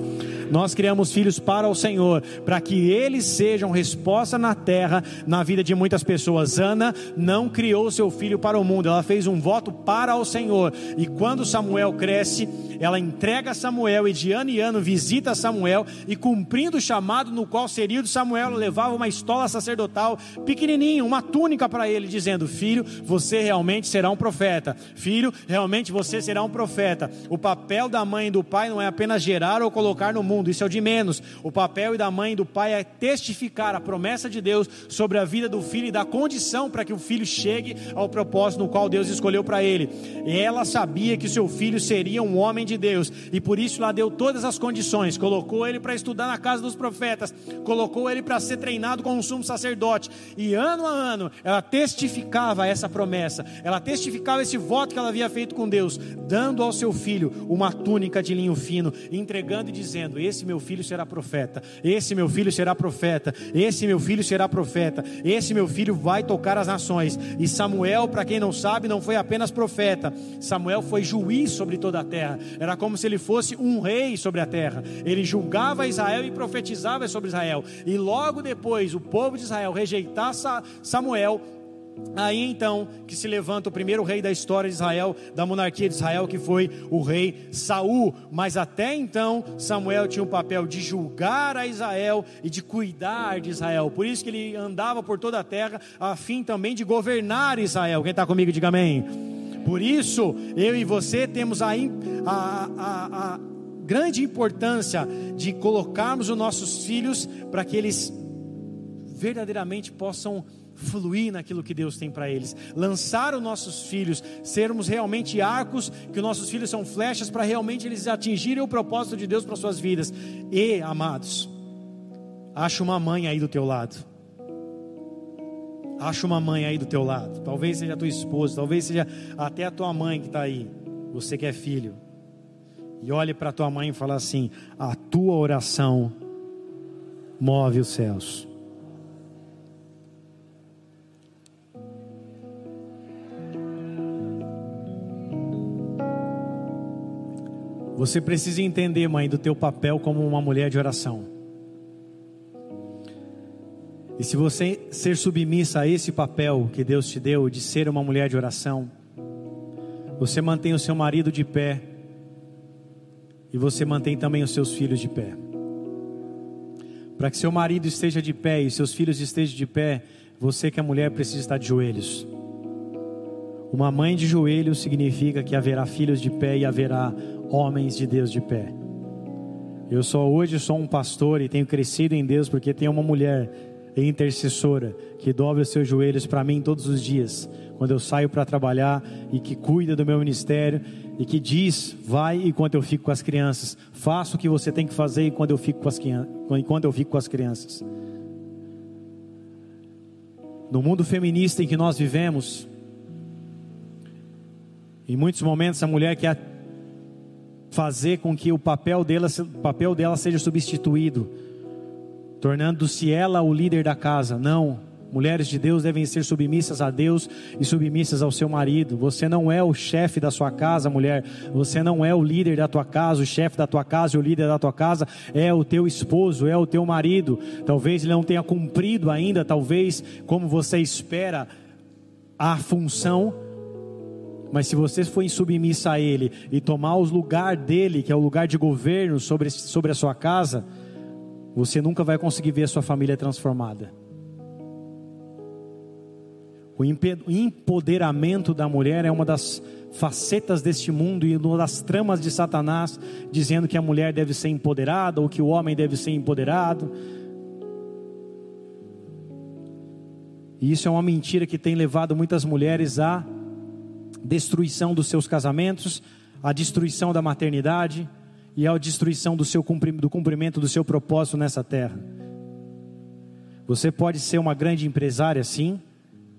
Nós criamos filhos para o Senhor, para que eles sejam resposta na terra, na vida de muitas pessoas. Ana não criou seu filho para o mundo, ela fez um voto para o Senhor. E quando Samuel cresce, ela entrega Samuel e de ano em ano visita Samuel e cumprindo o chamado no qual seria de Samuel, levava uma estola sacerdotal pequenininha, uma túnica para ele, dizendo: Filho, você realmente será um profeta. Filho, realmente você será um profeta. O papel da mãe e do pai não é apenas gerar ou colocar no mundo, isso é o de menos. O papel da mãe e do pai é testificar a promessa de Deus sobre a vida do filho e dar condição para que o filho chegue ao propósito no qual Deus escolheu para ele. E ela sabia que seu filho seria um homem de Deus e por isso ela deu todas as condições, colocou ele para estudar na casa dos profetas, colocou ele para ser treinado como um sumo sacerdote e ano a ano ela testificava essa promessa. Ela testificava esse voto que ela havia feito com Deus, dando ao seu filho uma túnica de linho fino, entregando e dizendo: Esse meu filho será profeta, esse meu filho será profeta, esse meu filho será profeta, esse meu filho vai tocar as nações. E Samuel, para quem não sabe, não foi apenas profeta, Samuel foi juiz sobre toda a terra, era como se ele fosse um rei sobre a terra, ele julgava Israel e profetizava sobre Israel, e logo depois o povo de Israel rejeitar Samuel Aí então que se levanta o primeiro rei da história de Israel, da monarquia de Israel, que foi o rei Saul. Mas até então Samuel tinha o papel de julgar a Israel e de cuidar de Israel. Por isso que ele andava por toda a terra, a fim também de governar Israel. Quem está comigo, diga amém. Por isso, eu e você temos a, a, a, a grande importância de colocarmos os nossos filhos para que eles verdadeiramente possam fluir naquilo que Deus tem para eles, lançar os nossos filhos, sermos realmente arcos, que os nossos filhos são flechas para realmente eles atingirem o propósito de Deus para suas vidas. E, amados, acha uma mãe aí do teu lado. Acha uma mãe aí do teu lado. Talvez seja a tua esposa, talvez seja até a tua mãe que está aí. Você que é filho. E olhe para tua mãe e fala assim: a tua oração move os céus. Você precisa entender, mãe, do teu papel como uma mulher de oração. E se você ser submissa a esse papel que Deus te deu de ser uma mulher de oração, você mantém o seu marido de pé e você mantém também os seus filhos de pé. Para que seu marido esteja de pé e seus filhos estejam de pé, você que é mulher precisa estar de joelhos. Uma mãe de joelhos significa que haverá filhos de pé e haverá homens de Deus de pé. Eu só hoje sou um pastor e tenho crescido em Deus porque tenho uma mulher intercessora que dobra os seus joelhos para mim todos os dias, quando eu saio para trabalhar e que cuida do meu ministério e que diz: "Vai enquanto eu fico com as crianças, faça o que você tem que fazer enquanto eu fico com as enquanto eu fico com as crianças". No mundo feminista em que nós vivemos, em muitos momentos a mulher quer fazer com que o papel dela, o papel dela seja substituído, tornando-se ela o líder da casa. Não. Mulheres de Deus devem ser submissas a Deus e submissas ao seu marido. Você não é o chefe da sua casa, mulher. Você não é o líder da tua casa, o chefe da tua casa, o líder da tua casa é o teu esposo, é o teu marido. Talvez ele não tenha cumprido ainda, talvez como você espera a função mas se você for insubmissa a Ele e tomar o lugar dele, que é o lugar de governo sobre, sobre a sua casa, você nunca vai conseguir ver a sua família transformada. O empoderamento da mulher é uma das facetas deste mundo e uma das tramas de Satanás, dizendo que a mulher deve ser empoderada ou que o homem deve ser empoderado. E isso é uma mentira que tem levado muitas mulheres a destruição dos seus casamentos, a destruição da maternidade e a destruição do, seu, do cumprimento do seu propósito nessa terra. Você pode ser uma grande empresária, sim,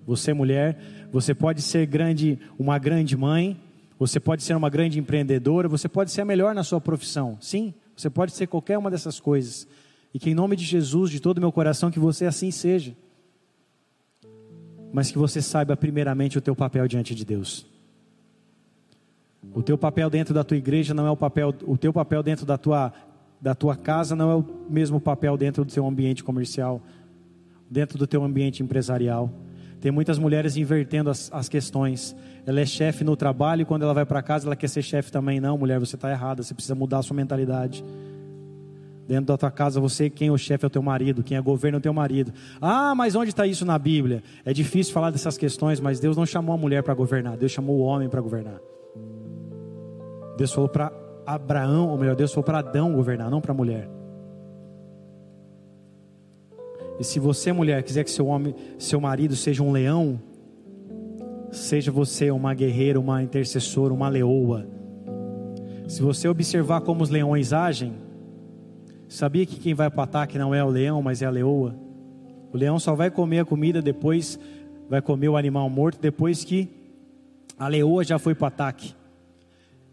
você mulher, você pode ser grande, uma grande mãe, você pode ser uma grande empreendedora, você pode ser a melhor na sua profissão, sim, você pode ser qualquer uma dessas coisas. E que em nome de Jesus, de todo o meu coração, que você assim seja. Mas que você saiba primeiramente o teu papel diante de Deus. O teu papel dentro da tua igreja não é o papel, o teu papel dentro da tua, da tua casa não é o mesmo papel dentro do teu ambiente comercial, dentro do teu ambiente empresarial. Tem muitas mulheres invertendo as, as questões. Ela é chefe no trabalho e quando ela vai para casa ela quer ser chefe também. Não, mulher, você está errada. Você precisa mudar a sua mentalidade. Dentro da tua casa, você, quem é o chefe é o teu marido, quem é governo é o teu marido. Ah, mas onde está isso na Bíblia? É difícil falar dessas questões, mas Deus não chamou a mulher para governar, Deus chamou o homem para governar. Deus falou para Abraão, ou melhor, Deus falou para Adão governar, não para a mulher. E se você, mulher, quiser que seu homem, seu marido seja um leão, seja você uma guerreira, uma intercessora, uma leoa. Se você observar como os leões agem, sabia que quem vai para o ataque não é o leão, mas é a leoa? O leão só vai comer a comida depois, vai comer o animal morto depois que a leoa já foi para o ataque.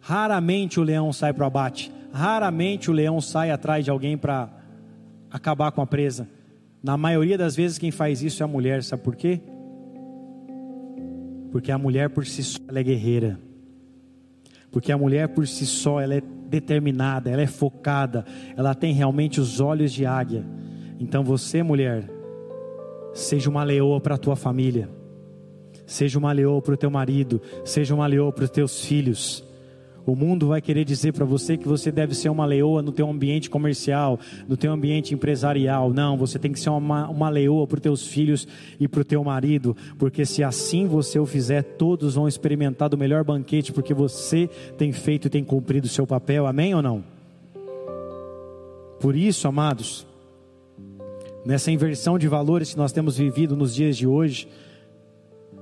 Raramente o leão sai para o abate. Raramente o leão sai atrás de alguém para acabar com a presa. Na maioria das vezes quem faz isso é a mulher, sabe por quê? Porque a mulher por si só é guerreira. Porque a mulher por si só ela é determinada, ela é focada, ela tem realmente os olhos de águia. Então você, mulher, seja uma leoa para a tua família. Seja uma leoa para o teu marido, seja uma leoa para os teus filhos. O mundo vai querer dizer para você que você deve ser uma leoa no teu ambiente comercial, no teu ambiente empresarial. Não, você tem que ser uma, uma leoa para os teus filhos e para o teu marido, porque se assim você o fizer, todos vão experimentar do melhor banquete, porque você tem feito e tem cumprido o seu papel. Amém ou não? Por isso, amados, nessa inversão de valores que nós temos vivido nos dias de hoje,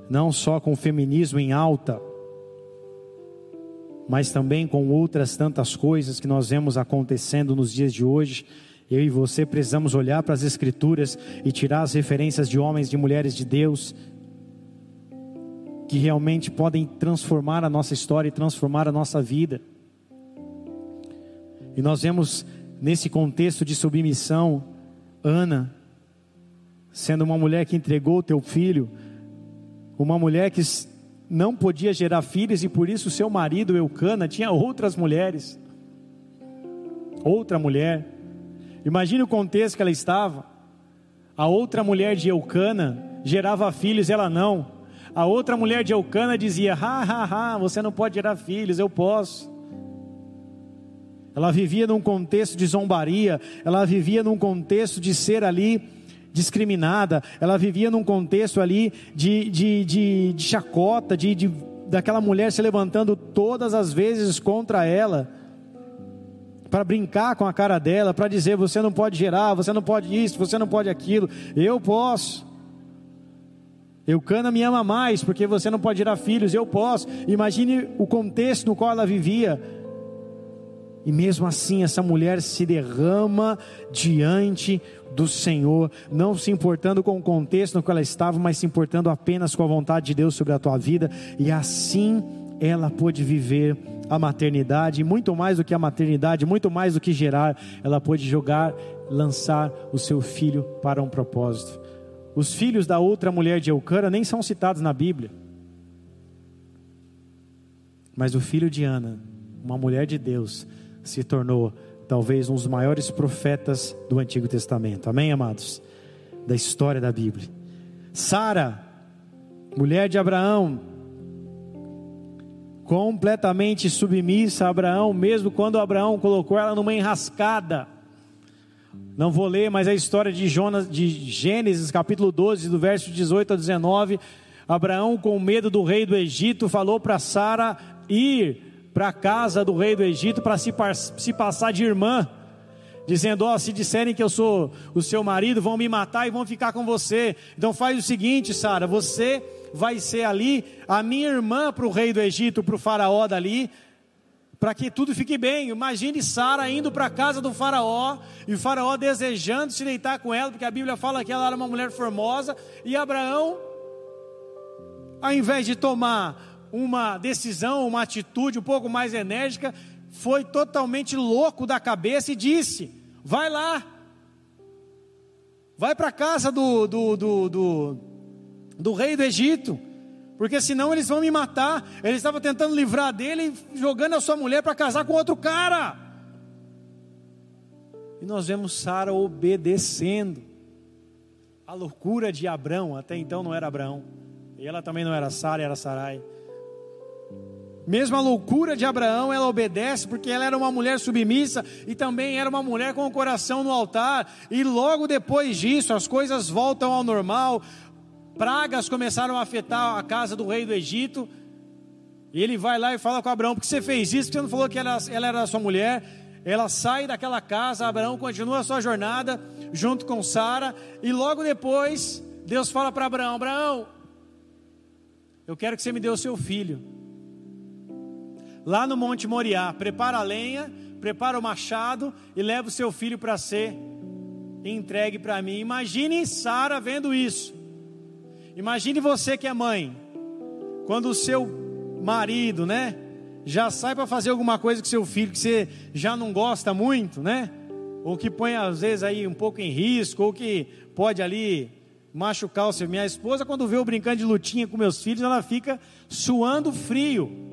não só com o feminismo em alta, mas também com outras tantas coisas que nós vemos acontecendo nos dias de hoje. Eu e você precisamos olhar para as Escrituras e tirar as referências de homens e mulheres de Deus que realmente podem transformar a nossa história e transformar a nossa vida. E nós vemos nesse contexto de submissão, Ana, sendo uma mulher que entregou o teu filho, uma mulher que não podia gerar filhos e por isso seu marido Eucana tinha outras mulheres. Outra mulher. Imagine o contexto que ela estava. A outra mulher de Eucana gerava filhos, ela não. A outra mulher de Eucana dizia: ha, ha, ha, você não pode gerar filhos, eu posso. Ela vivia num contexto de zombaria, ela vivia num contexto de ser ali discriminada, ela vivia num contexto ali de, de, de, de chacota, de, de, daquela mulher se levantando todas as vezes contra ela, para brincar com a cara dela, para dizer: você não pode gerar, você não pode isso, você não pode aquilo, eu posso. Eucana me ama mais, porque você não pode gerar filhos, eu posso. Imagine o contexto no qual ela vivia e mesmo assim, essa mulher se derrama diante do Senhor, não se importando com o contexto no qual ela estava, mas se importando apenas com a vontade de Deus sobre a tua vida, e assim ela pôde viver a maternidade, muito mais do que a maternidade, muito mais do que gerar, ela pôde jogar, lançar o seu filho para um propósito. Os filhos da outra mulher de Eucana nem são citados na Bíblia, mas o filho de Ana, uma mulher de Deus, se tornou talvez um dos maiores profetas do Antigo Testamento. Amém, amados? Da história da Bíblia. Sara, mulher de Abraão, completamente submissa a Abraão, mesmo quando Abraão colocou ela numa enrascada. Não vou ler, mas a história de, Jonas, de Gênesis, capítulo 12, do verso 18 a 19. Abraão, com medo do rei do Egito, falou para Sara ir para a casa do rei do Egito para se, se passar de irmã, dizendo: Ó, oh, se disserem que eu sou o seu marido, vão me matar e vão ficar com você. Então faz o seguinte, Sara, você vai ser ali a minha irmã para o rei do Egito, para o faraó dali, para que tudo fique bem. Imagine Sara indo para a casa do faraó e o faraó desejando se deitar com ela, porque a Bíblia fala que ela era uma mulher formosa, e Abraão, ao invés de tomar uma decisão, uma atitude um pouco mais enérgica, foi totalmente louco da cabeça e disse: Vai lá, vai para a casa do, do, do, do, do rei do Egito, porque senão eles vão me matar. Ele estava tentando livrar dele, jogando a sua mulher para casar com outro cara. E nós vemos Sara obedecendo. A loucura de Abrão, até então não era Abraão. E ela também não era Sara, era Sarai. Mesmo a loucura de Abraão, ela obedece, porque ela era uma mulher submissa e também era uma mulher com o coração no altar. E logo depois disso, as coisas voltam ao normal. Pragas começaram a afetar a casa do rei do Egito. E ele vai lá e fala com Abraão: Por que você fez isso? Porque você não falou que ela, ela era sua mulher? Ela sai daquela casa, Abraão continua a sua jornada junto com Sara. E logo depois, Deus fala para Abraão: Abraão, eu quero que você me dê o seu filho lá no Monte Moriá, prepara a lenha, prepara o machado e leva o seu filho para ser entregue para mim. Imagine Sara vendo isso. Imagine você que é mãe, quando o seu marido, né, já sai para fazer alguma coisa com seu filho que você já não gosta muito, né? Ou que põe às vezes aí um pouco em risco, ou que pode ali machucar o seu. Minha esposa, quando vê eu brincando de lutinha com meus filhos, ela fica suando frio.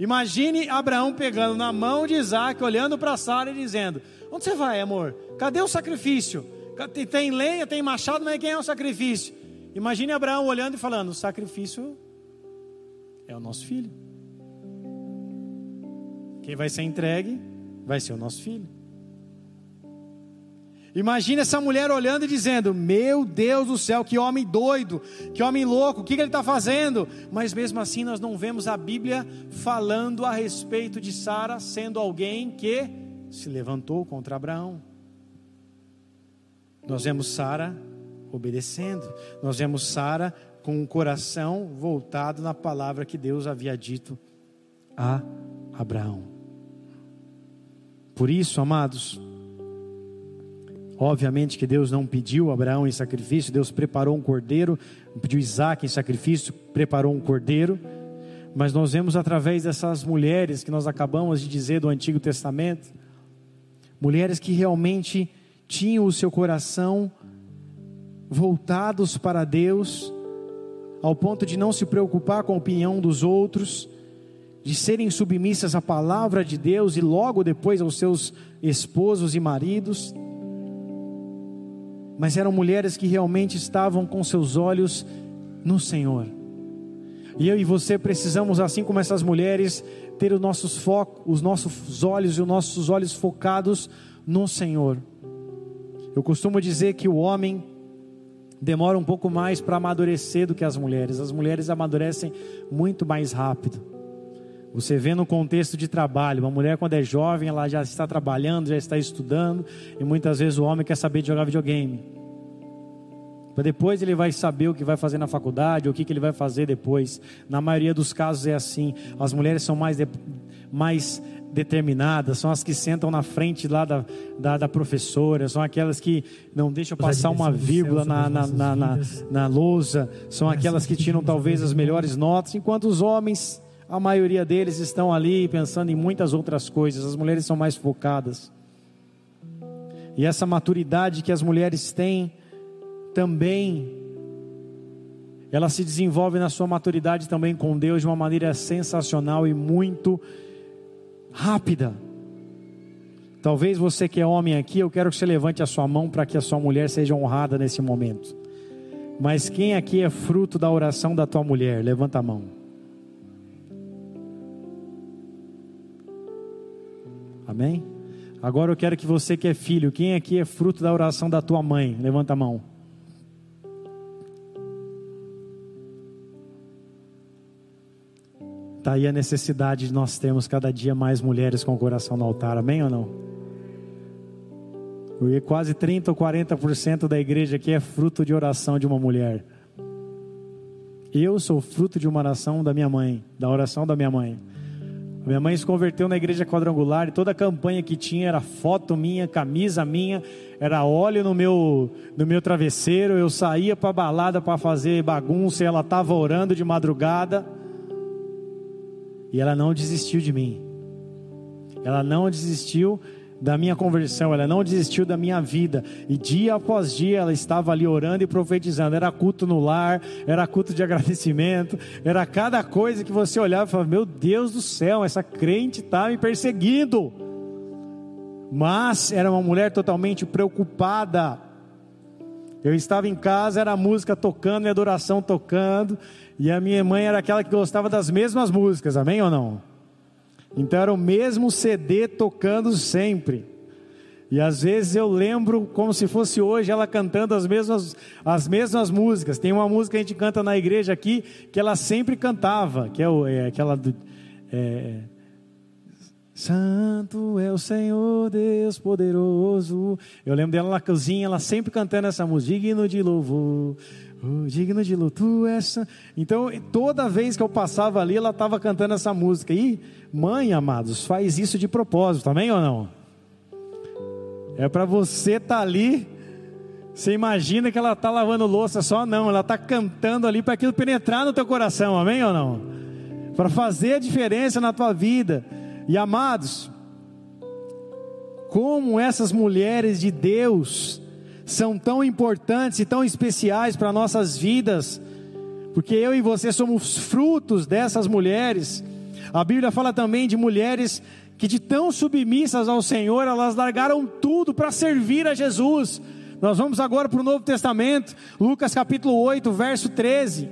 Imagine Abraão pegando na mão de Isaac, olhando para Sara e dizendo: Onde você vai, amor? Cadê o sacrifício? Tem lenha, tem machado, mas quem é o sacrifício? Imagine Abraão olhando e falando: O sacrifício é o nosso filho. Quem vai ser entregue vai ser o nosso filho. Imagina essa mulher olhando e dizendo: Meu Deus do céu, que homem doido, que homem louco, o que, que ele está fazendo? Mas mesmo assim, nós não vemos a Bíblia falando a respeito de Sara sendo alguém que se levantou contra Abraão. Nós vemos Sara obedecendo, nós vemos Sara com o coração voltado na palavra que Deus havia dito a Abraão. Por isso, amados, Obviamente que Deus não pediu Abraão em sacrifício, Deus preparou um cordeiro, pediu Isaac em sacrifício, preparou um cordeiro. Mas nós vemos através dessas mulheres que nós acabamos de dizer do Antigo Testamento, mulheres que realmente tinham o seu coração voltados para Deus, ao ponto de não se preocupar com a opinião dos outros, de serem submissas à palavra de Deus e logo depois aos seus esposos e maridos. Mas eram mulheres que realmente estavam com seus olhos no Senhor. E eu e você precisamos, assim como essas mulheres, ter os nossos focos, os nossos olhos e os nossos olhos focados no Senhor. Eu costumo dizer que o homem demora um pouco mais para amadurecer do que as mulheres. As mulheres amadurecem muito mais rápido. Você vê no contexto de trabalho, uma mulher quando é jovem, ela já está trabalhando, já está estudando, e muitas vezes o homem quer saber de jogar videogame. Para depois ele vai saber o que vai fazer na faculdade, ou o que, que ele vai fazer depois. Na maioria dos casos é assim. As mulheres são mais, de, mais determinadas, são as que sentam na frente lá da, da, da professora, são aquelas que não deixam passar uma vírgula na, na, na, na, na lousa, são aquelas que tiram talvez as melhores notas, enquanto os homens, a maioria deles estão ali pensando em muitas outras coisas, as mulheres são mais focadas. E essa maturidade que as mulheres têm também ela se desenvolve na sua maturidade também com Deus de uma maneira sensacional e muito rápida. Talvez você que é homem aqui, eu quero que você levante a sua mão para que a sua mulher seja honrada nesse momento. Mas quem aqui é fruto da oração da tua mulher? Levanta a mão. Amém? Agora eu quero que você que é filho, quem aqui é fruto da oração da tua mãe? Levanta a mão. Está aí a necessidade de nós termos cada dia mais mulheres com o coração no altar, amém ou não? Porque quase 30 ou 40% da igreja aqui é fruto de oração de uma mulher. Eu sou fruto de uma oração da minha mãe, da oração da minha mãe. Minha mãe se converteu na igreja quadrangular e toda a campanha que tinha era foto minha, camisa minha, era óleo no meu, no meu travesseiro. Eu saía para balada para fazer bagunça e ela estava orando de madrugada. E ela não desistiu de mim. Ela não desistiu da minha conversão, ela não desistiu da minha vida. E dia após dia ela estava ali orando e profetizando. Era culto no lar, era culto de agradecimento, era cada coisa que você olhava e falava: Meu Deus do céu, essa crente está me perseguindo. Mas era uma mulher totalmente preocupada. Eu estava em casa, era a música tocando, minha adoração tocando, e a minha mãe era aquela que gostava das mesmas músicas, amém ou não? Então era o mesmo CD tocando sempre. E às vezes eu lembro como se fosse hoje ela cantando as mesmas, as mesmas músicas. Tem uma música que a gente canta na igreja aqui que ela sempre cantava, que é, o, é aquela do, é, Santo é o Senhor Deus poderoso. Eu lembro dela na cozinha, ela sempre cantando essa música, digno de louvor. Oh, digno de luto, és. Então, toda vez que eu passava ali, ela estava cantando essa música. E, mãe, amados, faz isso de propósito, também ou não? É para você estar tá ali. Você imagina que ela está lavando louça só? Não, ela está cantando ali para aquilo penetrar no teu coração, amém ou não? Para fazer a diferença na tua vida. E amados, como essas mulheres de Deus, são tão importantes e tão especiais para nossas vidas, porque eu e você somos frutos dessas mulheres. A Bíblia fala também de mulheres que, de tão submissas ao Senhor, elas largaram tudo para servir a Jesus. Nós vamos agora para o Novo Testamento, Lucas capítulo 8, verso 13.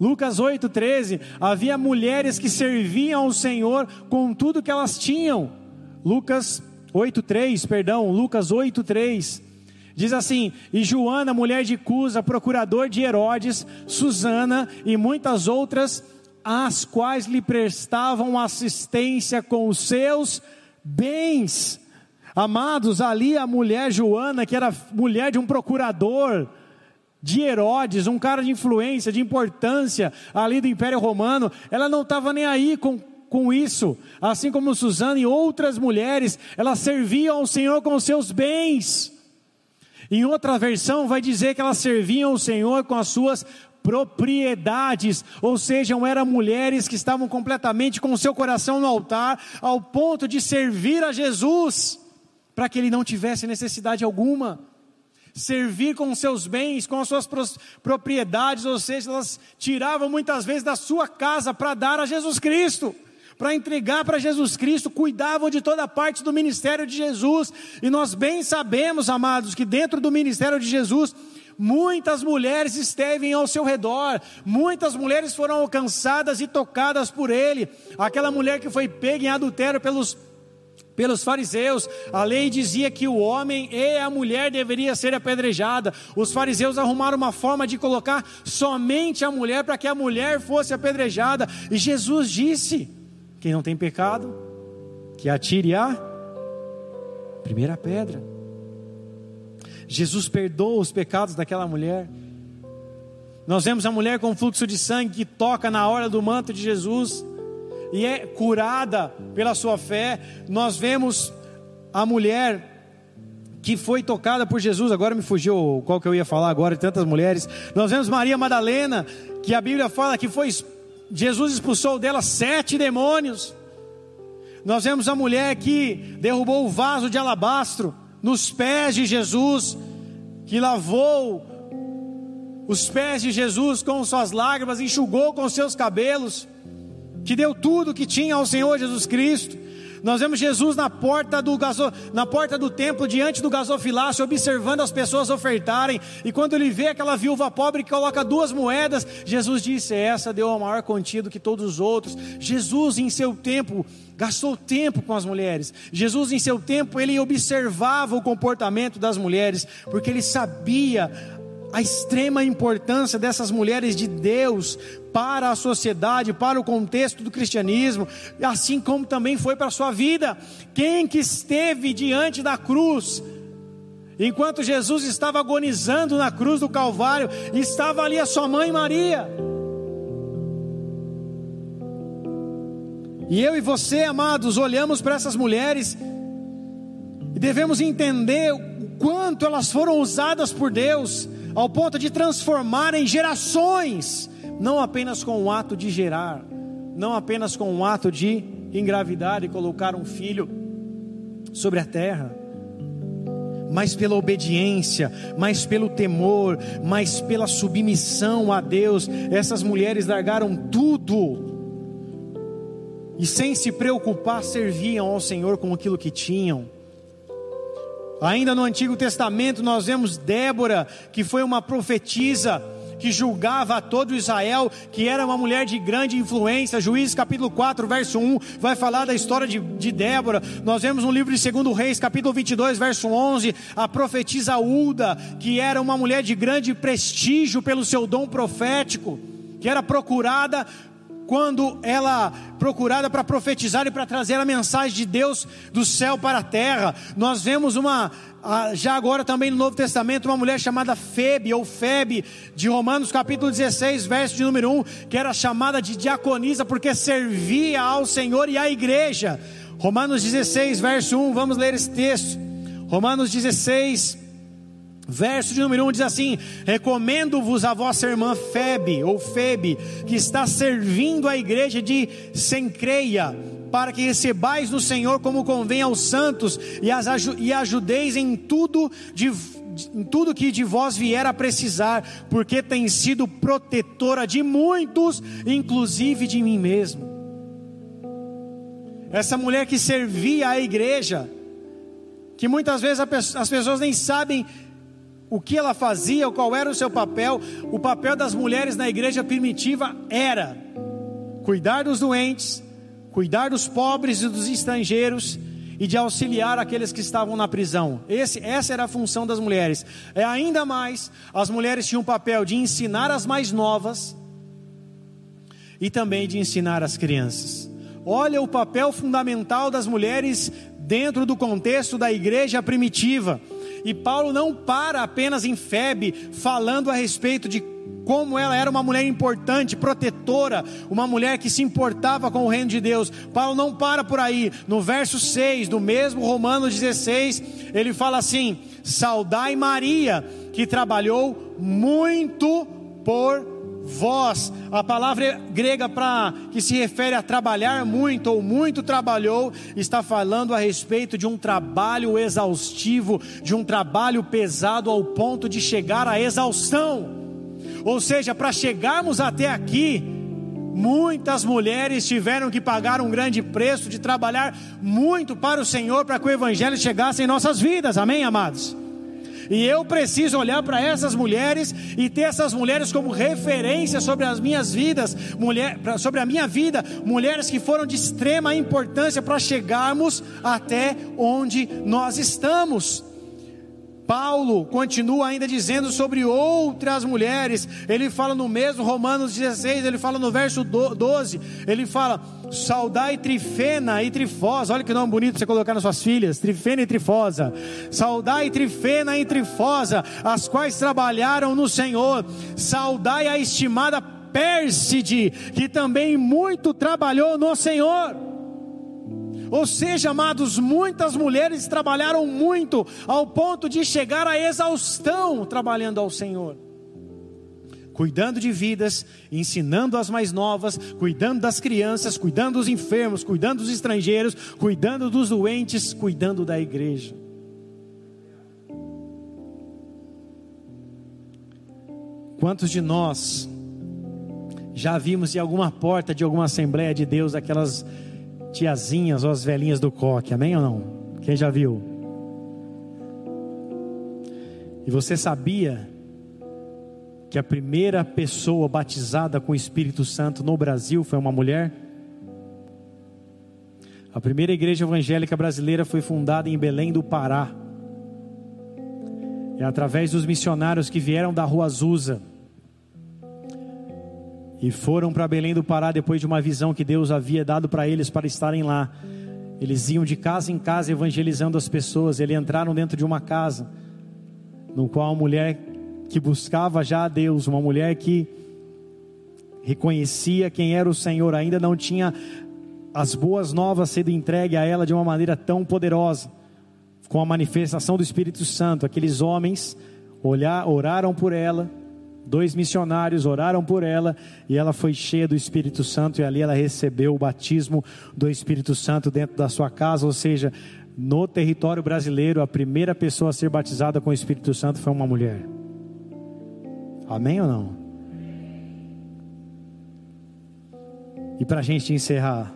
Lucas 8, 13. Havia mulheres que serviam ao Senhor com tudo que elas tinham. Lucas 8, 3, perdão, Lucas 8, 3. Diz assim: E Joana, mulher de Cusa, procurador de Herodes, Susana e muitas outras, as quais lhe prestavam assistência com os seus bens. Amados, ali a mulher Joana, que era mulher de um procurador, de Herodes, um cara de influência, de importância ali do Império Romano, ela não estava nem aí com, com isso, assim como Susana e outras mulheres, elas serviam ao Senhor com os seus bens. Em outra versão, vai dizer que elas serviam o Senhor com as suas propriedades, ou seja, eram mulheres que estavam completamente com o seu coração no altar, ao ponto de servir a Jesus, para que ele não tivesse necessidade alguma. Servir com os seus bens, com as suas propriedades, ou seja, elas tiravam muitas vezes da sua casa para dar a Jesus Cristo para entregar para Jesus Cristo, cuidavam de toda parte do ministério de Jesus, e nós bem sabemos, amados, que dentro do ministério de Jesus, muitas mulheres esteve ao seu redor, muitas mulheres foram alcançadas e tocadas por ele. Aquela mulher que foi pega em adultério pelos pelos fariseus, a lei dizia que o homem e a mulher deveria ser apedrejada. Os fariseus arrumaram uma forma de colocar somente a mulher para que a mulher fosse apedrejada. E Jesus disse: quem não tem pecado, que atire a primeira pedra. Jesus perdoa os pecados daquela mulher. Nós vemos a mulher com fluxo de sangue que toca na hora do manto de Jesus e é curada pela sua fé. Nós vemos a mulher que foi tocada por Jesus, agora me fugiu qual que eu ia falar agora, de tantas mulheres. Nós vemos Maria Madalena, que a Bíblia fala que foi Jesus expulsou dela sete demônios. Nós vemos a mulher que derrubou o vaso de alabastro nos pés de Jesus, que lavou os pés de Jesus com suas lágrimas, enxugou com seus cabelos, que deu tudo que tinha ao Senhor Jesus Cristo. Nós vemos Jesus na porta do gaso, na porta do templo, diante do gasofilácio, observando as pessoas ofertarem. E quando ele vê aquela viúva pobre que coloca duas moedas, Jesus disse: Essa deu a maior quantia do que todos os outros. Jesus, em seu tempo, gastou tempo com as mulheres. Jesus, em seu tempo, ele observava o comportamento das mulheres, porque ele sabia a extrema importância dessas mulheres de Deus para a sociedade, para o contexto do cristianismo, assim como também foi para a sua vida. Quem que esteve diante da cruz, enquanto Jesus estava agonizando na cruz do Calvário, estava ali a sua mãe Maria. E eu e você, amados, olhamos para essas mulheres e devemos entender o quanto elas foram usadas por Deus ao ponto de transformarem gerações, não apenas com o ato de gerar, não apenas com o ato de engravidar e colocar um filho sobre a terra, mas pela obediência, mas pelo temor, mas pela submissão a Deus, essas mulheres largaram tudo e sem se preocupar serviam ao Senhor com aquilo que tinham. Ainda no Antigo Testamento nós vemos Débora, que foi uma profetisa que julgava a todo Israel, que era uma mulher de grande influência. Juízes capítulo 4, verso 1, vai falar da história de, de Débora. Nós vemos no livro de 2 Reis, capítulo 22, verso 11, a profetisa Uda, que era uma mulher de grande prestígio pelo seu dom profético, que era procurada quando ela procurada para profetizar e para trazer a mensagem de Deus do céu para a terra. Nós vemos uma já agora também no Novo Testamento uma mulher chamada Febe ou Febe de Romanos capítulo 16, verso de número 1, que era chamada de diaconisa porque servia ao Senhor e à igreja. Romanos 16, verso 1, vamos ler esse texto. Romanos 16 Verso de número 1 diz assim: Recomendo-vos a vossa irmã Febe, ou Febe, que está servindo a igreja de Sencreia, para que recebais no Senhor como convém aos santos, e, as, e ajudeis em tudo, de, em tudo que de vós vier a precisar, porque tem sido protetora de muitos, inclusive de mim mesmo. Essa mulher que servia a igreja, que muitas vezes as pessoas nem sabem o que ela fazia, qual era o seu papel. O papel das mulheres na igreja primitiva era cuidar dos doentes, cuidar dos pobres e dos estrangeiros e de auxiliar aqueles que estavam na prisão. Esse, essa era a função das mulheres. É ainda mais, as mulheres tinham o papel de ensinar as mais novas e também de ensinar as crianças. Olha o papel fundamental das mulheres dentro do contexto da igreja primitiva. E Paulo não para apenas em Febe, falando a respeito de como ela era uma mulher importante, protetora, uma mulher que se importava com o reino de Deus. Paulo não para por aí. No verso 6 do mesmo Romanos 16, ele fala assim: Saudai Maria, que trabalhou muito por voz, a palavra grega para que se refere a trabalhar muito ou muito trabalhou, está falando a respeito de um trabalho exaustivo, de um trabalho pesado ao ponto de chegar à exaustão. Ou seja, para chegarmos até aqui, muitas mulheres tiveram que pagar um grande preço de trabalhar muito para o Senhor para que o evangelho chegasse em nossas vidas. Amém, amados. E eu preciso olhar para essas mulheres e ter essas mulheres como referência sobre as minhas vidas, mulher, sobre a minha vida, mulheres que foram de extrema importância para chegarmos até onde nós estamos. Paulo continua ainda dizendo sobre outras mulheres, ele fala no mesmo Romanos 16, ele fala no verso 12, ele fala: saudai Trifena e Trifosa, olha que nome bonito você colocar nas suas filhas, Trifena e Trifosa, saudai Trifena e Trifosa, as quais trabalharam no Senhor, saudai a estimada Pérside, que também muito trabalhou no Senhor. Ou seja, amados, muitas mulheres trabalharam muito ao ponto de chegar à exaustão trabalhando ao Senhor. Cuidando de vidas, ensinando as mais novas, cuidando das crianças, cuidando dos enfermos, cuidando dos estrangeiros, cuidando dos doentes, cuidando da igreja. Quantos de nós já vimos em alguma porta de alguma Assembleia de Deus aquelas tiazinhas ou as velhinhas do coque, amém ou não? Quem já viu? E você sabia que a primeira pessoa batizada com o Espírito Santo no Brasil foi uma mulher? A primeira igreja evangélica brasileira foi fundada em Belém do Pará. É através dos missionários que vieram da Rua Azusa e foram para Belém do Pará depois de uma visão que Deus havia dado para eles para estarem lá. Eles iam de casa em casa evangelizando as pessoas. Eles entraram dentro de uma casa, no qual uma mulher que buscava já a Deus, uma mulher que reconhecia quem era o Senhor, ainda não tinha as boas novas sido entregue a ela de uma maneira tão poderosa, com a manifestação do Espírito Santo. Aqueles homens olhar, oraram por ela dois missionários oraram por ela e ela foi cheia do Espírito Santo e ali ela recebeu o batismo do Espírito Santo dentro da sua casa, ou seja, no território brasileiro, a primeira pessoa a ser batizada com o Espírito Santo foi uma mulher. Amém ou não? E para a gente encerrar,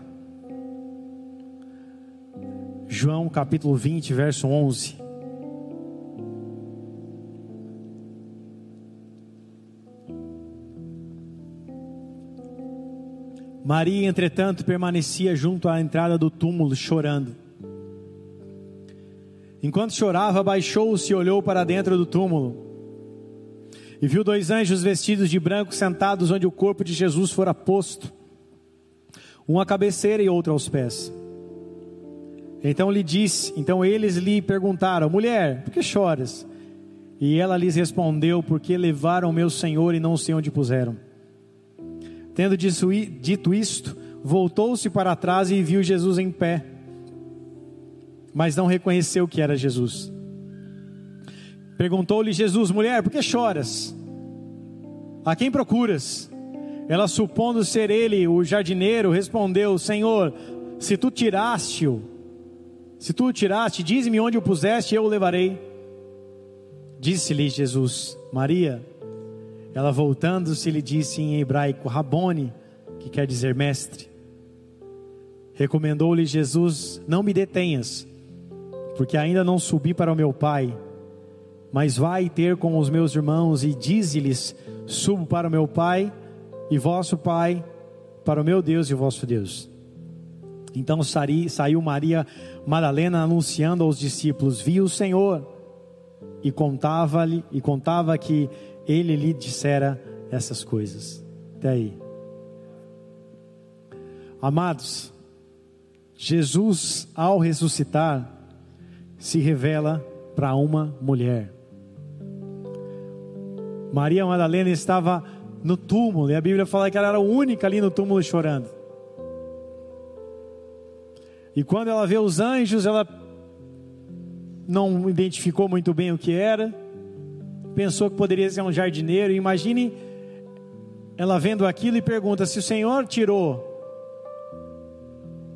João capítulo 20, verso 11. Maria, entretanto, permanecia junto à entrada do túmulo, chorando. Enquanto chorava, baixou-se e olhou para dentro do túmulo. E viu dois anjos vestidos de branco sentados onde o corpo de Jesus fora posto, um à cabeceira e outro aos pés. Então lhe disse, então eles lhe perguntaram: Mulher, por que choras? E ela lhes respondeu: Porque levaram meu Senhor e não sei onde puseram. Tendo dito isto, voltou-se para trás e viu Jesus em pé, mas não reconheceu que era Jesus. Perguntou-lhe Jesus: Mulher, por que choras? A quem procuras? Ela, supondo ser ele o jardineiro, respondeu: Senhor, se tu tiraste-o, se tu o tiraste, dize-me onde o puseste, eu o levarei. Disse-lhe Jesus: Maria. Ela voltando-se lhe disse em hebraico Rabone, que quer dizer mestre. Recomendou-lhe Jesus: Não me detenhas, porque ainda não subi para o meu Pai, mas vai ter com os meus irmãos e dize-lhes: Subo para o meu Pai e vosso Pai, para o meu Deus e vosso Deus. Então saiu Maria Madalena anunciando aos discípulos: Vi o Senhor e contava-lhe e contava que ele lhe dissera essas coisas. Até aí. Amados, Jesus, ao ressuscitar, se revela para uma mulher. Maria Madalena estava no túmulo, e a Bíblia fala que ela era a única ali no túmulo chorando. E quando ela vê os anjos, ela não identificou muito bem o que era pensou que poderia ser um jardineiro. Imagine ela vendo aquilo e pergunta: se o Senhor tirou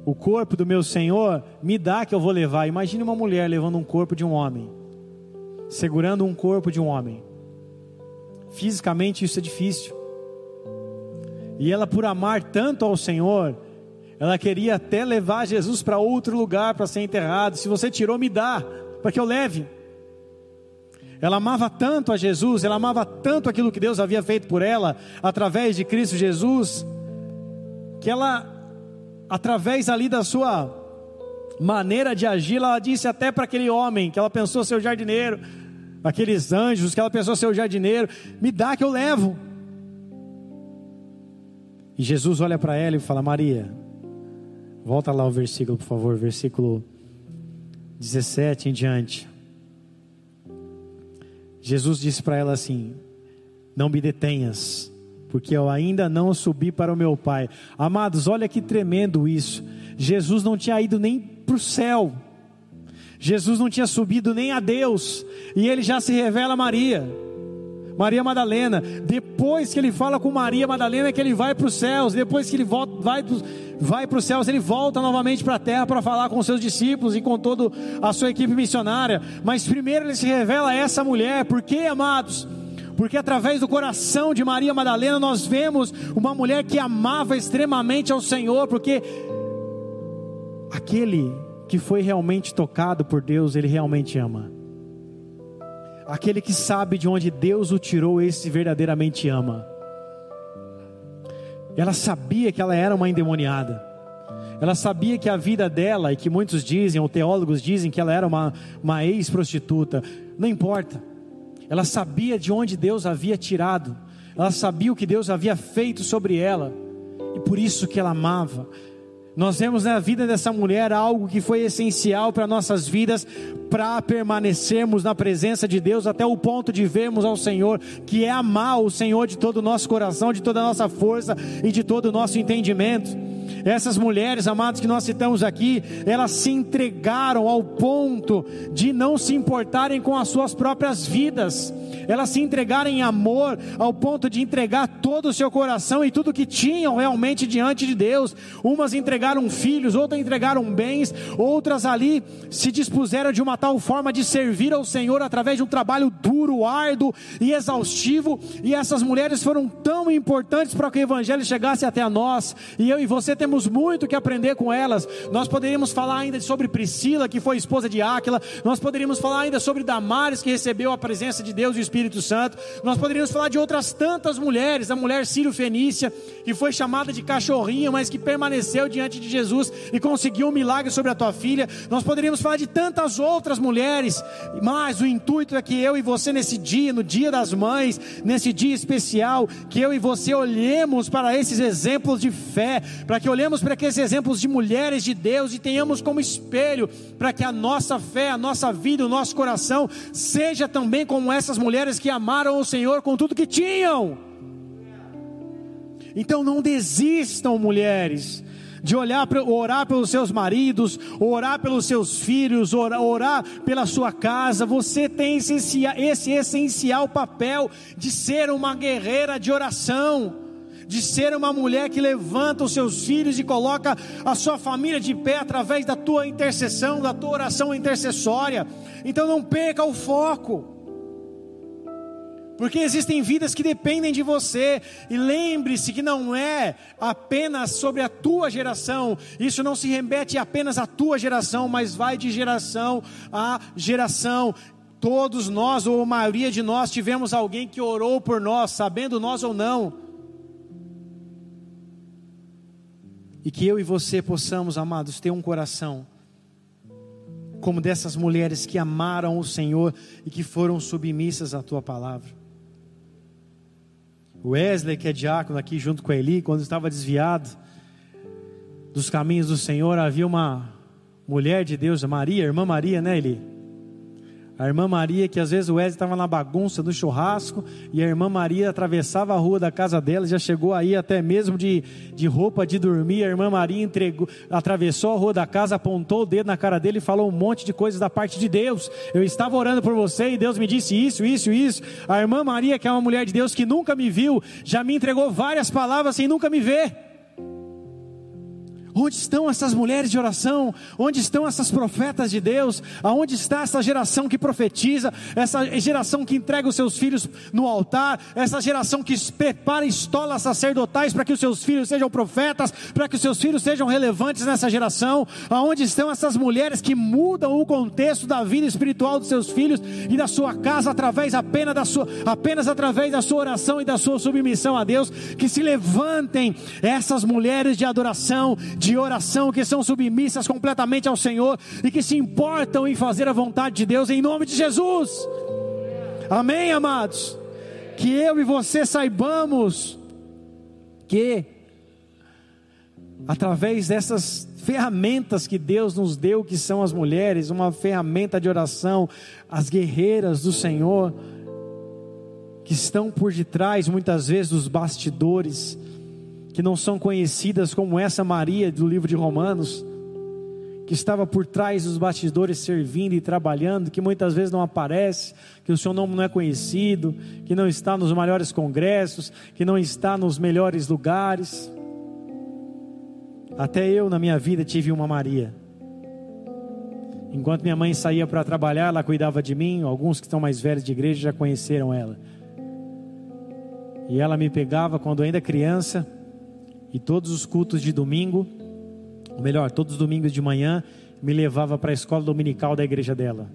o corpo do meu Senhor, me dá que eu vou levar. Imagine uma mulher levando um corpo de um homem, segurando um corpo de um homem. Fisicamente isso é difícil. E ela, por amar tanto ao Senhor, ela queria até levar Jesus para outro lugar para ser enterrado. Se você tirou, me dá, para que eu leve. Ela amava tanto a Jesus, ela amava tanto aquilo que Deus havia feito por ela, através de Cristo Jesus, que ela, através ali da sua maneira de agir, ela disse até para aquele homem que ela pensou ser o jardineiro, aqueles anjos que ela pensou ser o jardineiro: me dá que eu levo. E Jesus olha para ela e fala: Maria, volta lá o versículo, por favor, versículo 17 em diante. Jesus disse para ela assim: Não me detenhas, porque eu ainda não subi para o meu Pai. Amados, olha que tremendo isso. Jesus não tinha ido nem para o céu, Jesus não tinha subido nem a Deus, e ele já se revela a Maria. Maria Madalena, depois que ele fala com Maria Madalena, que ele vai para os céus, depois que ele volta, vai, vai para os céus, ele volta novamente para a terra para falar com seus discípulos e com toda a sua equipe missionária. Mas primeiro ele se revela a essa mulher, por quê, amados? Porque através do coração de Maria Madalena nós vemos uma mulher que amava extremamente ao Senhor, porque aquele que foi realmente tocado por Deus, ele realmente ama. Aquele que sabe de onde Deus o tirou, esse verdadeiramente ama. Ela sabia que ela era uma endemoniada. Ela sabia que a vida dela, e que muitos dizem, ou teólogos dizem, que ela era uma, uma ex-prostituta. Não importa. Ela sabia de onde Deus havia tirado. Ela sabia o que Deus havia feito sobre ela. E por isso que ela amava. Nós vemos na vida dessa mulher algo que foi essencial para nossas vidas, para permanecermos na presença de Deus até o ponto de vermos ao Senhor, que é amar o Senhor de todo o nosso coração, de toda a nossa força e de todo o nosso entendimento. Essas mulheres, amados, que nós citamos aqui, elas se entregaram ao ponto de não se importarem com as suas próprias vidas elas se entregaram em amor ao ponto de entregar todo o seu coração e tudo que tinham realmente diante de Deus. Umas entregaram filhos, outras entregaram bens, outras ali se dispuseram de uma tal forma de servir ao Senhor através de um trabalho duro, árduo e exaustivo. E essas mulheres foram tão importantes para que o Evangelho chegasse até nós. E eu e você temos muito que aprender com elas. Nós poderíamos falar ainda sobre Priscila, que foi esposa de Áquila. Nós poderíamos falar ainda sobre Damares, que recebeu a presença de Deus e o Espírito Santo. Nós poderíamos falar de outras tantas mulheres, a mulher Sírio Fenícia, que foi chamada de cachorrinha, mas que permaneceu diante de Jesus e conseguiu um milagre sobre a tua filha. Nós poderíamos falar de tantas outras mulheres, mas o intuito é que eu e você, nesse dia, no dia das mães, nesse dia especial, que eu e você olhemos para esses exemplos de fé, para que olhemos para aqueles exemplos de mulheres de Deus e tenhamos como espelho, para que a nossa fé, a nossa vida, o nosso coração seja também como essas mulheres mulheres que amaram o Senhor com tudo que tinham. Então não desistam, mulheres, de olhar, orar pelos seus maridos, orar pelos seus filhos, orar, orar pela sua casa. Você tem esse, esse essencial papel de ser uma guerreira de oração de ser uma mulher que levanta os seus filhos e coloca a sua família de pé através da tua intercessão, da tua oração intercessória. Então não perca o foco. Porque existem vidas que dependem de você, e lembre-se que não é apenas sobre a tua geração, isso não se remete apenas à tua geração, mas vai de geração a geração. Todos nós, ou a maioria de nós, tivemos alguém que orou por nós, sabendo nós ou não. E que eu e você possamos, amados, ter um coração como dessas mulheres que amaram o Senhor e que foram submissas à tua palavra. Wesley, que é diácono aqui junto com Eli, quando estava desviado dos caminhos do Senhor, havia uma mulher de Deus, Maria, irmã Maria, né, Eli? A irmã Maria, que às vezes o Wesley estava na bagunça do churrasco, e a irmã Maria atravessava a rua da casa dela, já chegou aí até mesmo de, de roupa de dormir. A irmã Maria entregou, atravessou a rua da casa, apontou o dedo na cara dele e falou um monte de coisas da parte de Deus. Eu estava orando por você e Deus me disse isso, isso, isso. A irmã Maria, que é uma mulher de Deus que nunca me viu, já me entregou várias palavras sem nunca me ver. Onde estão essas mulheres de oração? Onde estão essas profetas de Deus? Aonde está essa geração que profetiza? Essa geração que entrega os seus filhos no altar? Essa geração que prepara estolas sacerdotais para que os seus filhos sejam profetas? Para que os seus filhos sejam relevantes nessa geração? Aonde estão essas mulheres que mudam o contexto da vida espiritual dos seus filhos e da sua casa através apenas da sua, apenas através da sua oração e da sua submissão a Deus? Que se levantem essas mulheres de adoração, de oração, que são submissas completamente ao Senhor e que se importam em fazer a vontade de Deus em nome de Jesus. Amém, amados? Que eu e você saibamos que, através dessas ferramentas que Deus nos deu, que são as mulheres, uma ferramenta de oração, as guerreiras do Senhor, que estão por detrás muitas vezes dos bastidores, que não são conhecidas como essa Maria do livro de Romanos, que estava por trás dos bastidores servindo e trabalhando, que muitas vezes não aparece, que o seu nome não é conhecido, que não está nos maiores congressos, que não está nos melhores lugares. Até eu na minha vida tive uma Maria. Enquanto minha mãe saía para trabalhar, ela cuidava de mim. Alguns que estão mais velhos de igreja já conheceram ela. E ela me pegava quando ainda criança e todos os cultos de domingo, ou melhor, todos os domingos de manhã, me levava para a escola dominical da igreja dela.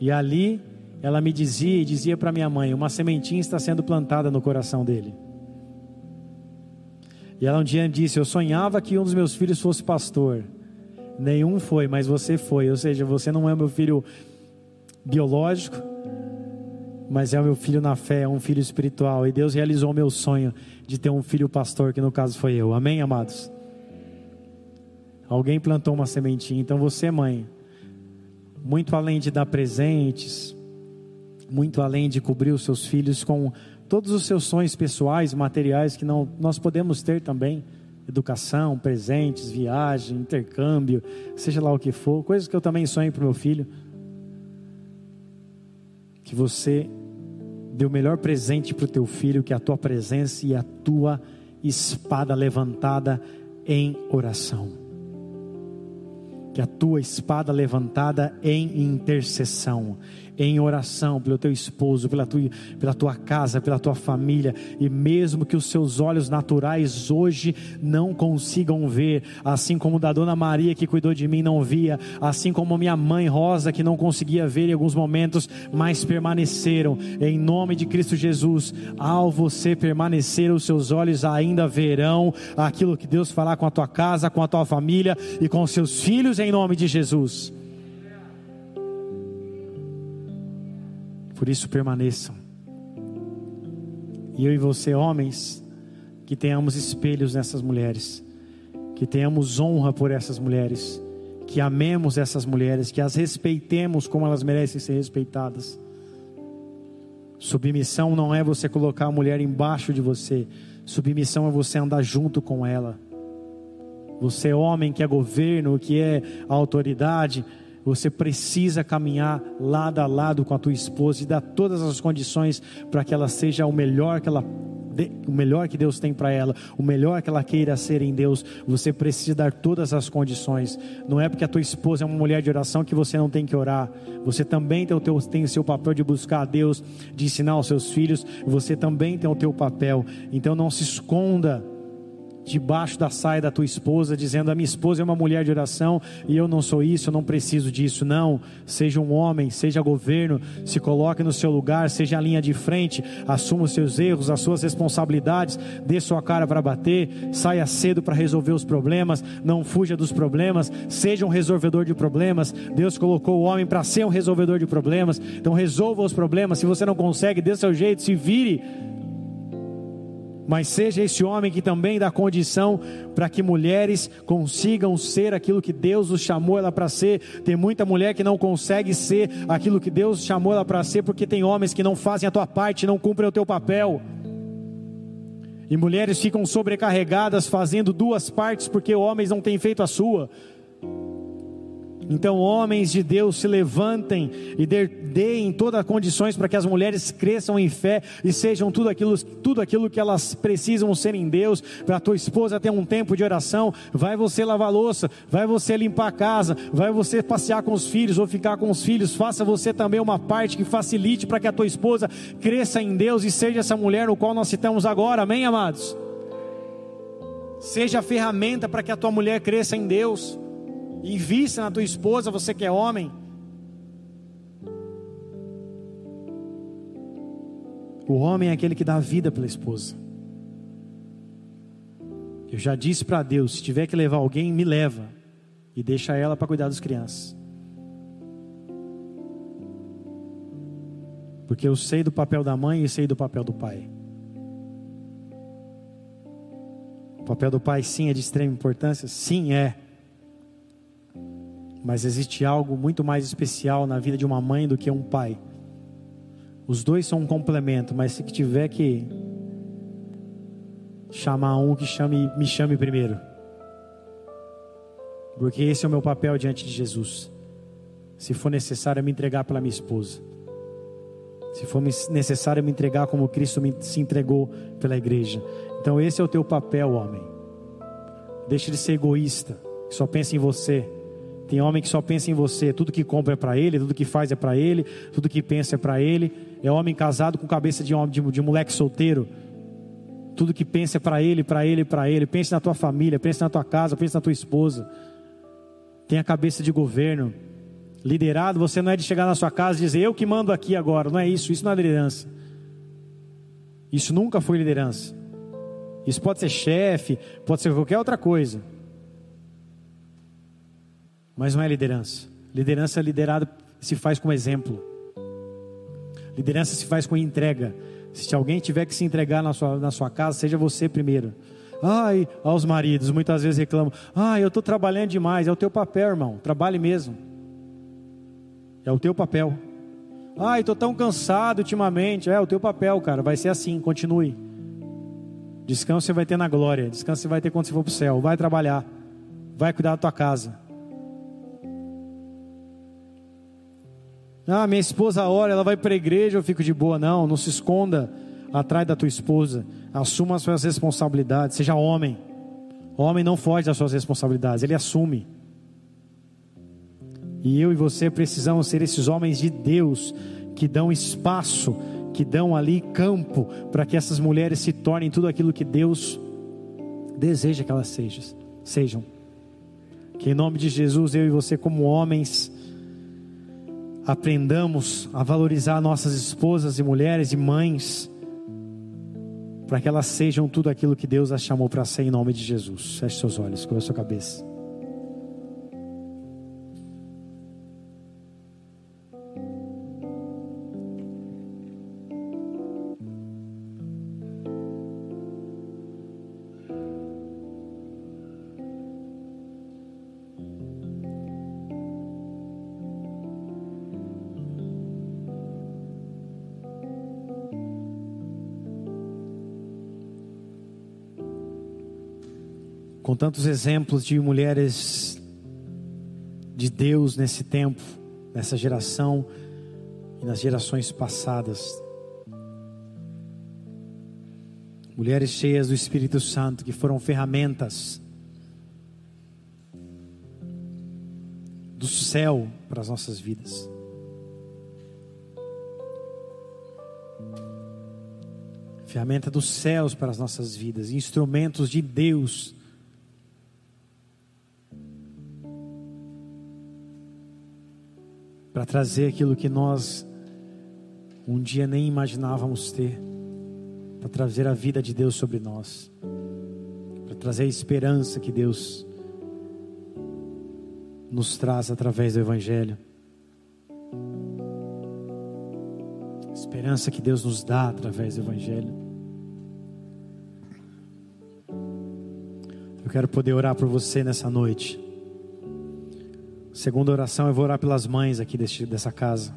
E ali ela me dizia e dizia para minha mãe: uma sementinha está sendo plantada no coração dele. E ela um dia disse: Eu sonhava que um dos meus filhos fosse pastor. Nenhum foi, mas você foi. Ou seja, você não é meu filho biológico, mas é o meu filho na fé, é um filho espiritual. E Deus realizou o meu sonho de ter um filho pastor, que no caso foi eu. Amém, amados? Alguém plantou uma sementinha. Então você, mãe, muito além de dar presentes, muito além de cobrir os seus filhos com todos os seus sonhos pessoais, materiais que não, nós podemos ter também, educação, presentes, viagem, intercâmbio, seja lá o que for, coisas que eu também sonho para o meu filho. Que você dê o melhor presente para o teu filho, que é a tua presença e a tua espada levantada em oração. Que a tua espada levantada em intercessão em oração pelo teu esposo, pela tua, pela tua casa, pela tua família, e mesmo que os seus olhos naturais hoje não consigam ver, assim como da dona Maria que cuidou de mim não via, assim como minha mãe Rosa que não conseguia ver em alguns momentos, mas permaneceram, em nome de Cristo Jesus, ao você permanecer, os seus olhos ainda verão aquilo que Deus falar com a tua casa, com a tua família e com os seus filhos, em nome de Jesus. Por isso permaneçam. E eu e você, homens, que tenhamos espelhos nessas mulheres, que tenhamos honra por essas mulheres, que amemos essas mulheres, que as respeitemos como elas merecem ser respeitadas. Submissão não é você colocar a mulher embaixo de você, submissão é você andar junto com ela. Você, homem que é governo, que é autoridade, você precisa caminhar lado a lado com a tua esposa e dar todas as condições para que ela seja o melhor que ela o melhor que Deus tem para ela, o melhor que ela queira ser em Deus, você precisa dar todas as condições. Não é porque a tua esposa é uma mulher de oração que você não tem que orar. Você também tem o, teu, tem o seu papel de buscar a Deus, de ensinar aos seus filhos. Você também tem o teu papel. Então não se esconda debaixo da saia da tua esposa, dizendo: A minha esposa é uma mulher de oração e eu não sou isso, eu não preciso disso. Não, seja um homem, seja governo, se coloque no seu lugar, seja a linha de frente, assuma os seus erros, as suas responsabilidades, dê sua cara para bater, saia cedo para resolver os problemas, não fuja dos problemas, seja um resolvedor de problemas. Deus colocou o homem para ser um resolvedor de problemas, então resolva os problemas. Se você não consegue, dê seu jeito, se vire mas seja esse homem que também dá condição para que mulheres consigam ser aquilo que Deus os chamou ela para ser. Tem muita mulher que não consegue ser aquilo que Deus chamou ela para ser, porque tem homens que não fazem a tua parte, não cumprem o teu papel. E mulheres ficam sobrecarregadas fazendo duas partes porque homens não têm feito a sua. Então, homens de Deus, se levantem e deem todas as condições para que as mulheres cresçam em fé e sejam tudo aquilo, tudo aquilo que elas precisam ser em Deus. Para a tua esposa ter um tempo de oração, vai você lavar louça, vai você limpar a casa, vai você passear com os filhos ou ficar com os filhos. Faça você também uma parte que facilite para que a tua esposa cresça em Deus e seja essa mulher no qual nós citamos agora. Amém, amados? Seja a ferramenta para que a tua mulher cresça em Deus. Invista na tua esposa, você que é homem. O homem é aquele que dá vida pela esposa. Eu já disse para Deus: se tiver que levar alguém, me leva. E deixa ela para cuidar das crianças. Porque eu sei do papel da mãe e sei do papel do pai. O papel do pai, sim, é de extrema importância? Sim, é. Mas existe algo muito mais especial na vida de uma mãe do que um pai. Os dois são um complemento, mas se tiver que chamar um que chame, me chame primeiro. Porque esse é o meu papel diante de Jesus. Se for necessário me entregar pela minha esposa. Se for necessário me entregar como Cristo se entregou pela igreja. Então esse é o teu papel, homem. Deixe de ser egoísta, que só pensa em você. Tem homem que só pensa em você, tudo que compra é para ele, tudo que faz é para ele, tudo que pensa é para ele. É homem casado com cabeça de homem de, de moleque solteiro. Tudo que pensa é para ele, para ele, para ele. Pense na tua família, pense na tua casa, pense na tua esposa. Tem a cabeça de governo. Liderado, você não é de chegar na sua casa e dizer eu que mando aqui agora. Não é isso, isso não é liderança. Isso nunca foi liderança. Isso pode ser chefe, pode ser qualquer outra coisa mas não é liderança. Liderança liderada se faz com exemplo. Liderança se faz com entrega. Se alguém tiver que se entregar na sua, na sua casa, seja você primeiro. Ai, aos maridos, muitas vezes reclamam: Ai, eu estou trabalhando demais. É o teu papel, irmão. Trabalhe mesmo. É o teu papel. Ai, estou tão cansado ultimamente. É o teu papel, cara. Vai ser assim. Continue. Descanso você vai ter na glória. Descanso você vai ter quando você for para o céu. Vai trabalhar. Vai cuidar da tua casa. Ah, minha esposa ora, ela vai para a igreja, eu fico de boa. Não, não se esconda atrás da tua esposa. Assuma as suas responsabilidades. Seja homem. Homem não foge das suas responsabilidades, ele assume. E eu e você precisamos ser esses homens de Deus que dão espaço, que dão ali campo para que essas mulheres se tornem tudo aquilo que Deus deseja que elas sejam. Que em nome de Jesus, eu e você, como homens, aprendamos a valorizar nossas esposas e mulheres e mães, para que elas sejam tudo aquilo que Deus as chamou para ser em nome de Jesus. Feche seus olhos, cubra sua cabeça. Com tantos exemplos de mulheres de Deus nesse tempo, nessa geração e nas gerações passadas. Mulheres cheias do Espírito Santo que foram ferramentas do céu para as nossas vidas. Ferramenta dos céus para as nossas vidas, instrumentos de Deus para trazer aquilo que nós um dia nem imaginávamos ter, para trazer a vida de Deus sobre nós, para trazer a esperança que Deus nos traz através do Evangelho. Esperança que Deus nos dá através do Evangelho. quero poder orar por você nessa noite. Segunda oração, eu vou orar pelas mães aqui deste, dessa casa.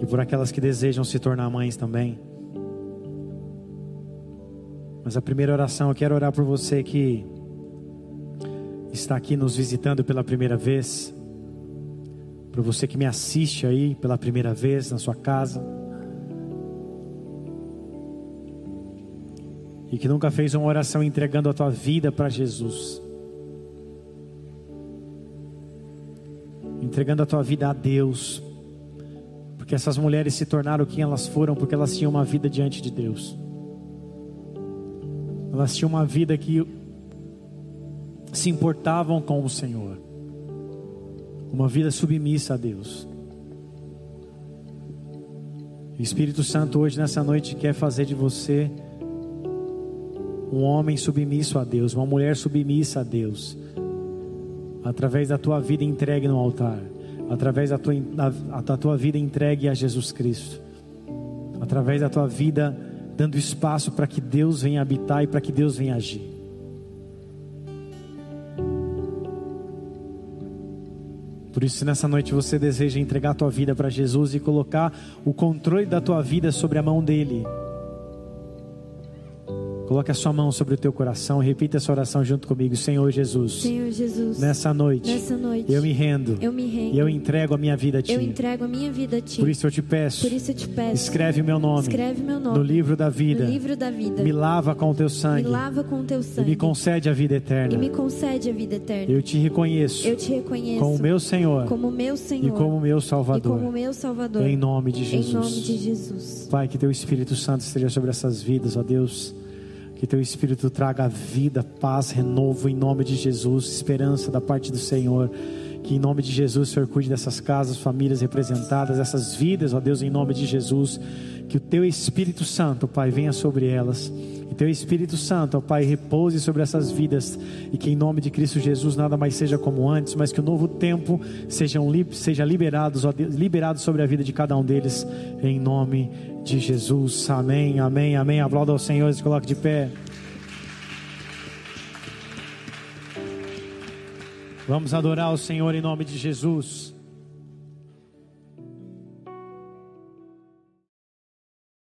E por aquelas que desejam se tornar mães também. Mas a primeira oração, eu quero orar por você que está aqui nos visitando pela primeira vez. Por você que me assiste aí pela primeira vez na sua casa. E que nunca fez uma oração entregando a tua vida para Jesus. Entregando a tua vida a Deus. Porque essas mulheres se tornaram quem elas foram porque elas tinham uma vida diante de Deus. Elas tinham uma vida que se importavam com o Senhor. Uma vida submissa a Deus. O Espírito Santo hoje nessa noite quer fazer de você um homem submisso a Deus, uma mulher submissa a Deus, através da tua vida entregue no altar, através da tua, da, da tua vida entregue a Jesus Cristo, através da tua vida dando espaço para que Deus venha habitar e para que Deus venha agir. Por isso, se nessa noite você deseja entregar a tua vida para Jesus e colocar o controle da tua vida sobre a mão dele, Coloque a sua mão sobre o teu coração e repita essa oração junto comigo, Senhor Jesus. Senhor Jesus. Nessa noite. Nessa noite. Eu me rendo. Eu me rendo. E eu entrego a minha vida a ti. Eu entrego a minha vida a ti. Por isso eu te peço. Por isso eu te peço. Escreve meu nome. Escreve meu nome. No livro da vida. No livro da vida. Me lava com o teu sangue. Me lava com o teu sangue. E me concede a vida eterna. E me concede a vida eterna. Eu te reconheço. Eu te reconheço. Como meu Senhor. Como meu Senhor. E como meu Salvador. E como meu Salvador. Em nome de Jesus. Em nome de Jesus. Pai, que teu Espírito Santo esteja sobre essas vidas, ó Deus. Que teu Espírito traga vida, paz, renovo em nome de Jesus, esperança da parte do Senhor. Que em nome de Jesus Senhor cuide dessas casas, famílias representadas, essas vidas, ó Deus, em nome de Jesus. Que o teu Espírito Santo, Pai, venha sobre elas. E teu Espírito Santo, ó Pai, repouse sobre essas vidas. E que em nome de Cristo Jesus nada mais seja como antes, mas que o novo tempo sejam, seja liberados, ó Deus, liberado sobre a vida de cada um deles. Em nome de Jesus. Amém, amém, amém. Aplauda ao Senhor e se coloque de pé. Vamos adorar o Senhor em nome de Jesus.